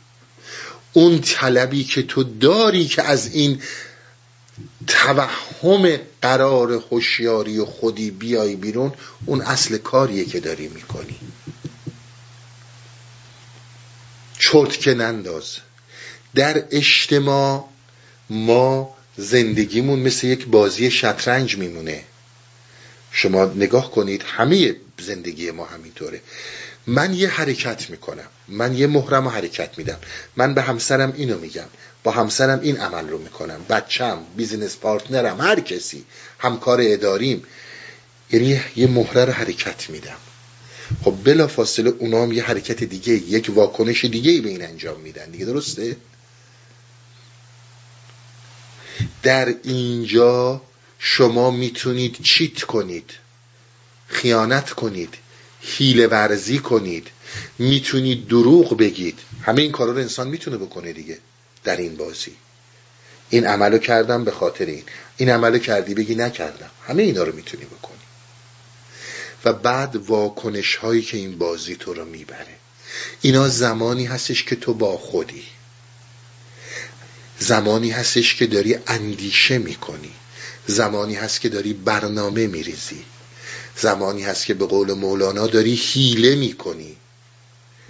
اون طلبی که تو داری که از این توهم قرار هوشیاری و خودی بیای بیرون اون اصل کاریه که داری می‌کنی. چرت که ننداز. در اجتماع ما زندگیمون مثل یک بازی شطرنج میمونه. شما نگاه کنید همه زندگی ما همینطوره. من یه حرکت می‌کنم. من یه محرم رو حرکت میدم. من به همسرم اینو میگم. با همسرم این عمل رو می‌کنم. بچم business partner م هر کسی. همکار اداریم. یعنی یه مهره رو حرکت میدم. خب بلا فاصله هم یه حرکت دیگه یک واکنش دیگه به این انجام میدن. دیگه درسته؟ در اینجا شما می‌تونید cheat کنید. خیانت کنید. حیله ورزی کنید. می‌تونید دروغ بگید. همه این کارا رو انسان می‌تونه بکنه دیگه. در این بازی. این عملو کردم به خاطر این. این عملو کردی بگی نکردم. همه اینا رو می‌تونی بکنی. و بعد واکنش هایی که این بازی تو رو می‌بره. اینا زمانی هستش که تو با خودی. زمانی هستش که داری اندیشه می‌کنی. زمانی هست که داری برنامه میریزی. زمانی هست که به قول مولانا داری حیله می‌کنی.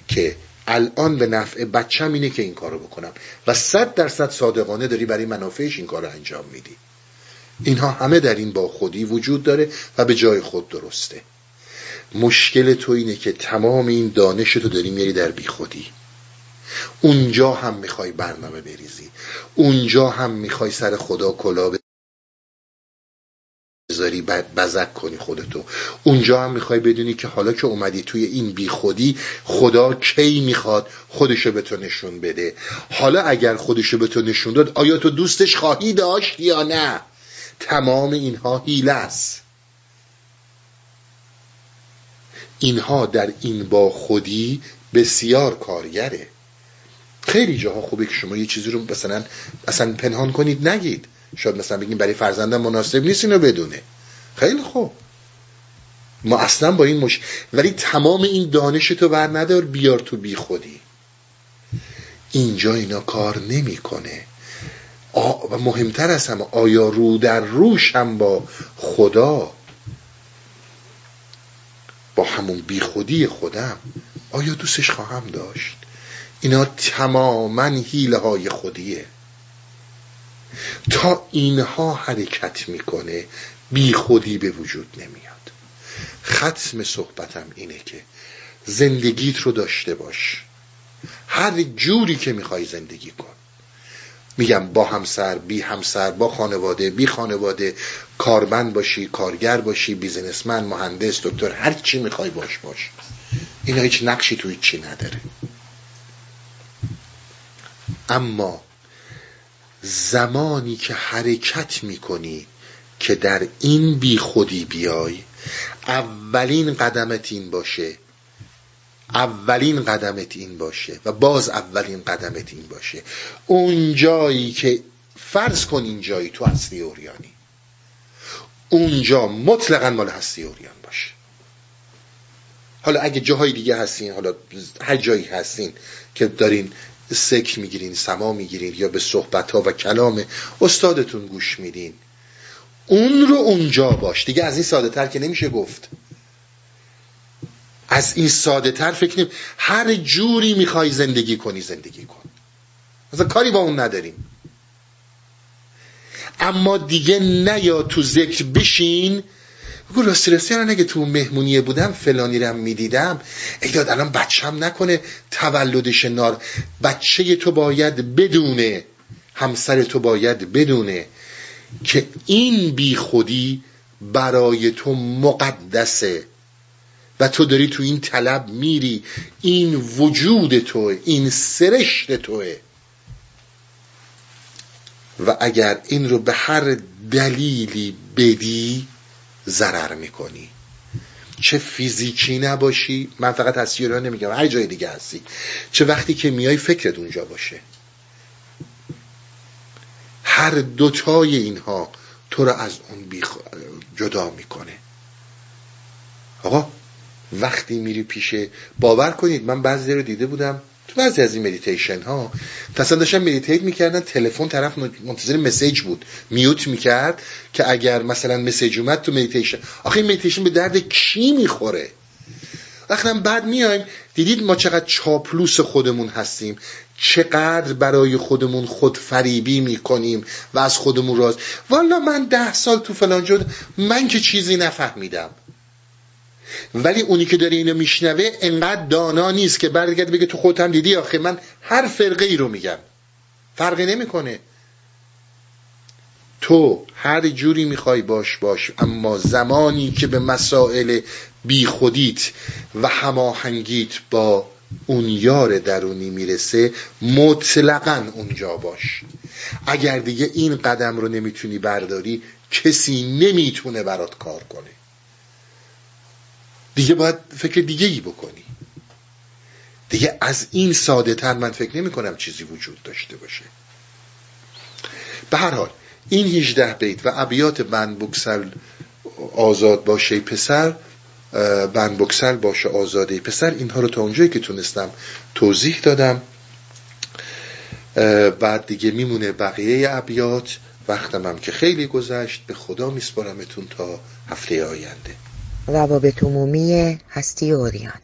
که الان به نفع بچم اینه که این کارو بکنم. و صد درصد صادقانه داری برای منافعش این کارو انجام میدی. اینها همه در این با خودی وجود داره و به جای خود درسته. مشکل تو اینه که تمام این دانش تو داری میاری در بی خودی اونجا هم می‌خوای برنامه بریزی. اونجا هم می‌خوای سر خدا کلا بذاری بزک کنی خودتو. اونجا هم می‌خوای بدونی که حالا که اومدی توی این بیخودی خدا کی می‌خواد خودشو به تو نشون بده. حالا اگر خودشو به تو نشون داد آیا تو دوستش خواهی داشت یا نه؟ تمام اینها هیله است. اینها در این با خودی بسیار کارگره. خیلی جاها خوبه که شما یه چیزی رو مثلا اصلا پنهان کنید نگید. شاید مثلا بگیم برای فرزندم مناسب نیست اینو بدونه. خیلی خوب. ما اصلا با این مش ولی تمام این دانش تو بر ندار بیار تو بی خودی. اینجا اینا کار نمی‌کنه. و مهمتر از همه آیا رو در روش هم با خدا؟ با همون بی خودی خودم. آیا دوستش خواهم داشت؟ اینا تماما حیله های خودیه. تا اینها حرکت می‌کنه بی خودی به وجود نمیاد. ختم صحبتم اینه که زندگیت رو داشته باش. هر جوری که می‌خوای زندگی کن. میگم با همسر بی همسر با خانواده بی خانواده کارمند باشی کارگر باشی بیزنسمن مهندس دکتر هر چی می‌خوای باش باش. اینا هیچ نقشی توی چی نداره. اما زمانی که حرکت می‌کنی که در این بی خودی بیای اولین قدمت این باشه اولین قدمت این باشه و باز اولین قدمت این باشه. اون جایی که فرض کن این جایی تو هستی اوریانی. اونجا مطلقا مال هستی اوریان باشه. حالا اگه جاهای دیگه هستین حالا هر جایی هستین که دارین سکر می‌گیرین سما می‌گیرین یا به صحبت ها و کلام استادتون گوش میدین. اون رو اونجا باش. دیگه از این ساده تر که نمیشه گفت. از این ساده تر فکر نیم هر جوری می‌خوای زندگی کنی زندگی کن. مثلا کاری با اون نداریم. اما دیگه نیا تو ذکر بشین بگو راستی راستی الان اگه تو مهمونیه بودم فلانی رم می‌دیدم. ایداد الان بچم نکنه تولدش نار بچه تو باید بدونه همسر تو باید بدونه که این بی خودی برای تو مقدسه و تو داری تو این طلب میری. این وجود توه این سرشت توه. و اگر این رو به هر دلیلی بدی ضرر می‌کنی. چه فیزیکی نباشی؟ من فقط از ایران نمیگم. هر جای دیگه هستی. چه وقتی که میای فکرت اونجا باشه. هر دوتای اینها تو رو از اون بیخ... جدا می‌کنه. آقا وقتی میری پیشه باور کنید من بعضی رو دیده بودم. تو بعضی از این مدیتیشن ها اصلا داشتن meditate می‌کردن تلفن طرف منتظر message بود mute می‌کرد که اگر مثلا message اومد تو مدیتیشن آخه این مدیتیشن به درد کی می‌خوره؟ وقتی بعد میایم دیدید ما چقدر چاپلوس خودمون هستیم چقدر برای خودمون خود فریبی می‌کنیم و از خودمون راز. والا من ده سال تو فلان جد من که چیزی نفهمیدم. ولی اونی که داره اینو میشنوه انقدر دانا نیست که برگرد بگه تو خودت هم دیدی؟ آخه من هر فرقه ای رو میگم. فرقی نمی‌کنه. تو هر جوری می‌خوای باش باش. اما زمانی که به مسائل بیخودیت و هماهنگیت با اون یار درونی می‌رسه مطلقا اونجا باش. اگر دیگه این قدم رو نمی‌تونی برداری کسی نمی‌تونه برات کار کنه. دیگه باید فکر دیگه ای بکنی. دیگه از این ساده تر من فکر نمی کنم چیزی وجود داشته باشه. به هر حال این 18 بیت و ابیات بند بکسل آزاد باشه پسر بند بکسل باشه آزاده پسر اینها رو تا اونجایی که تونستم توضیح دادم. بعد دیگه میمونه بقیه ابیات. وقتم هم که خیلی گذشت. به خدا میسپارمتون تا هفته آینده. روابط عمومی هستی اوریان.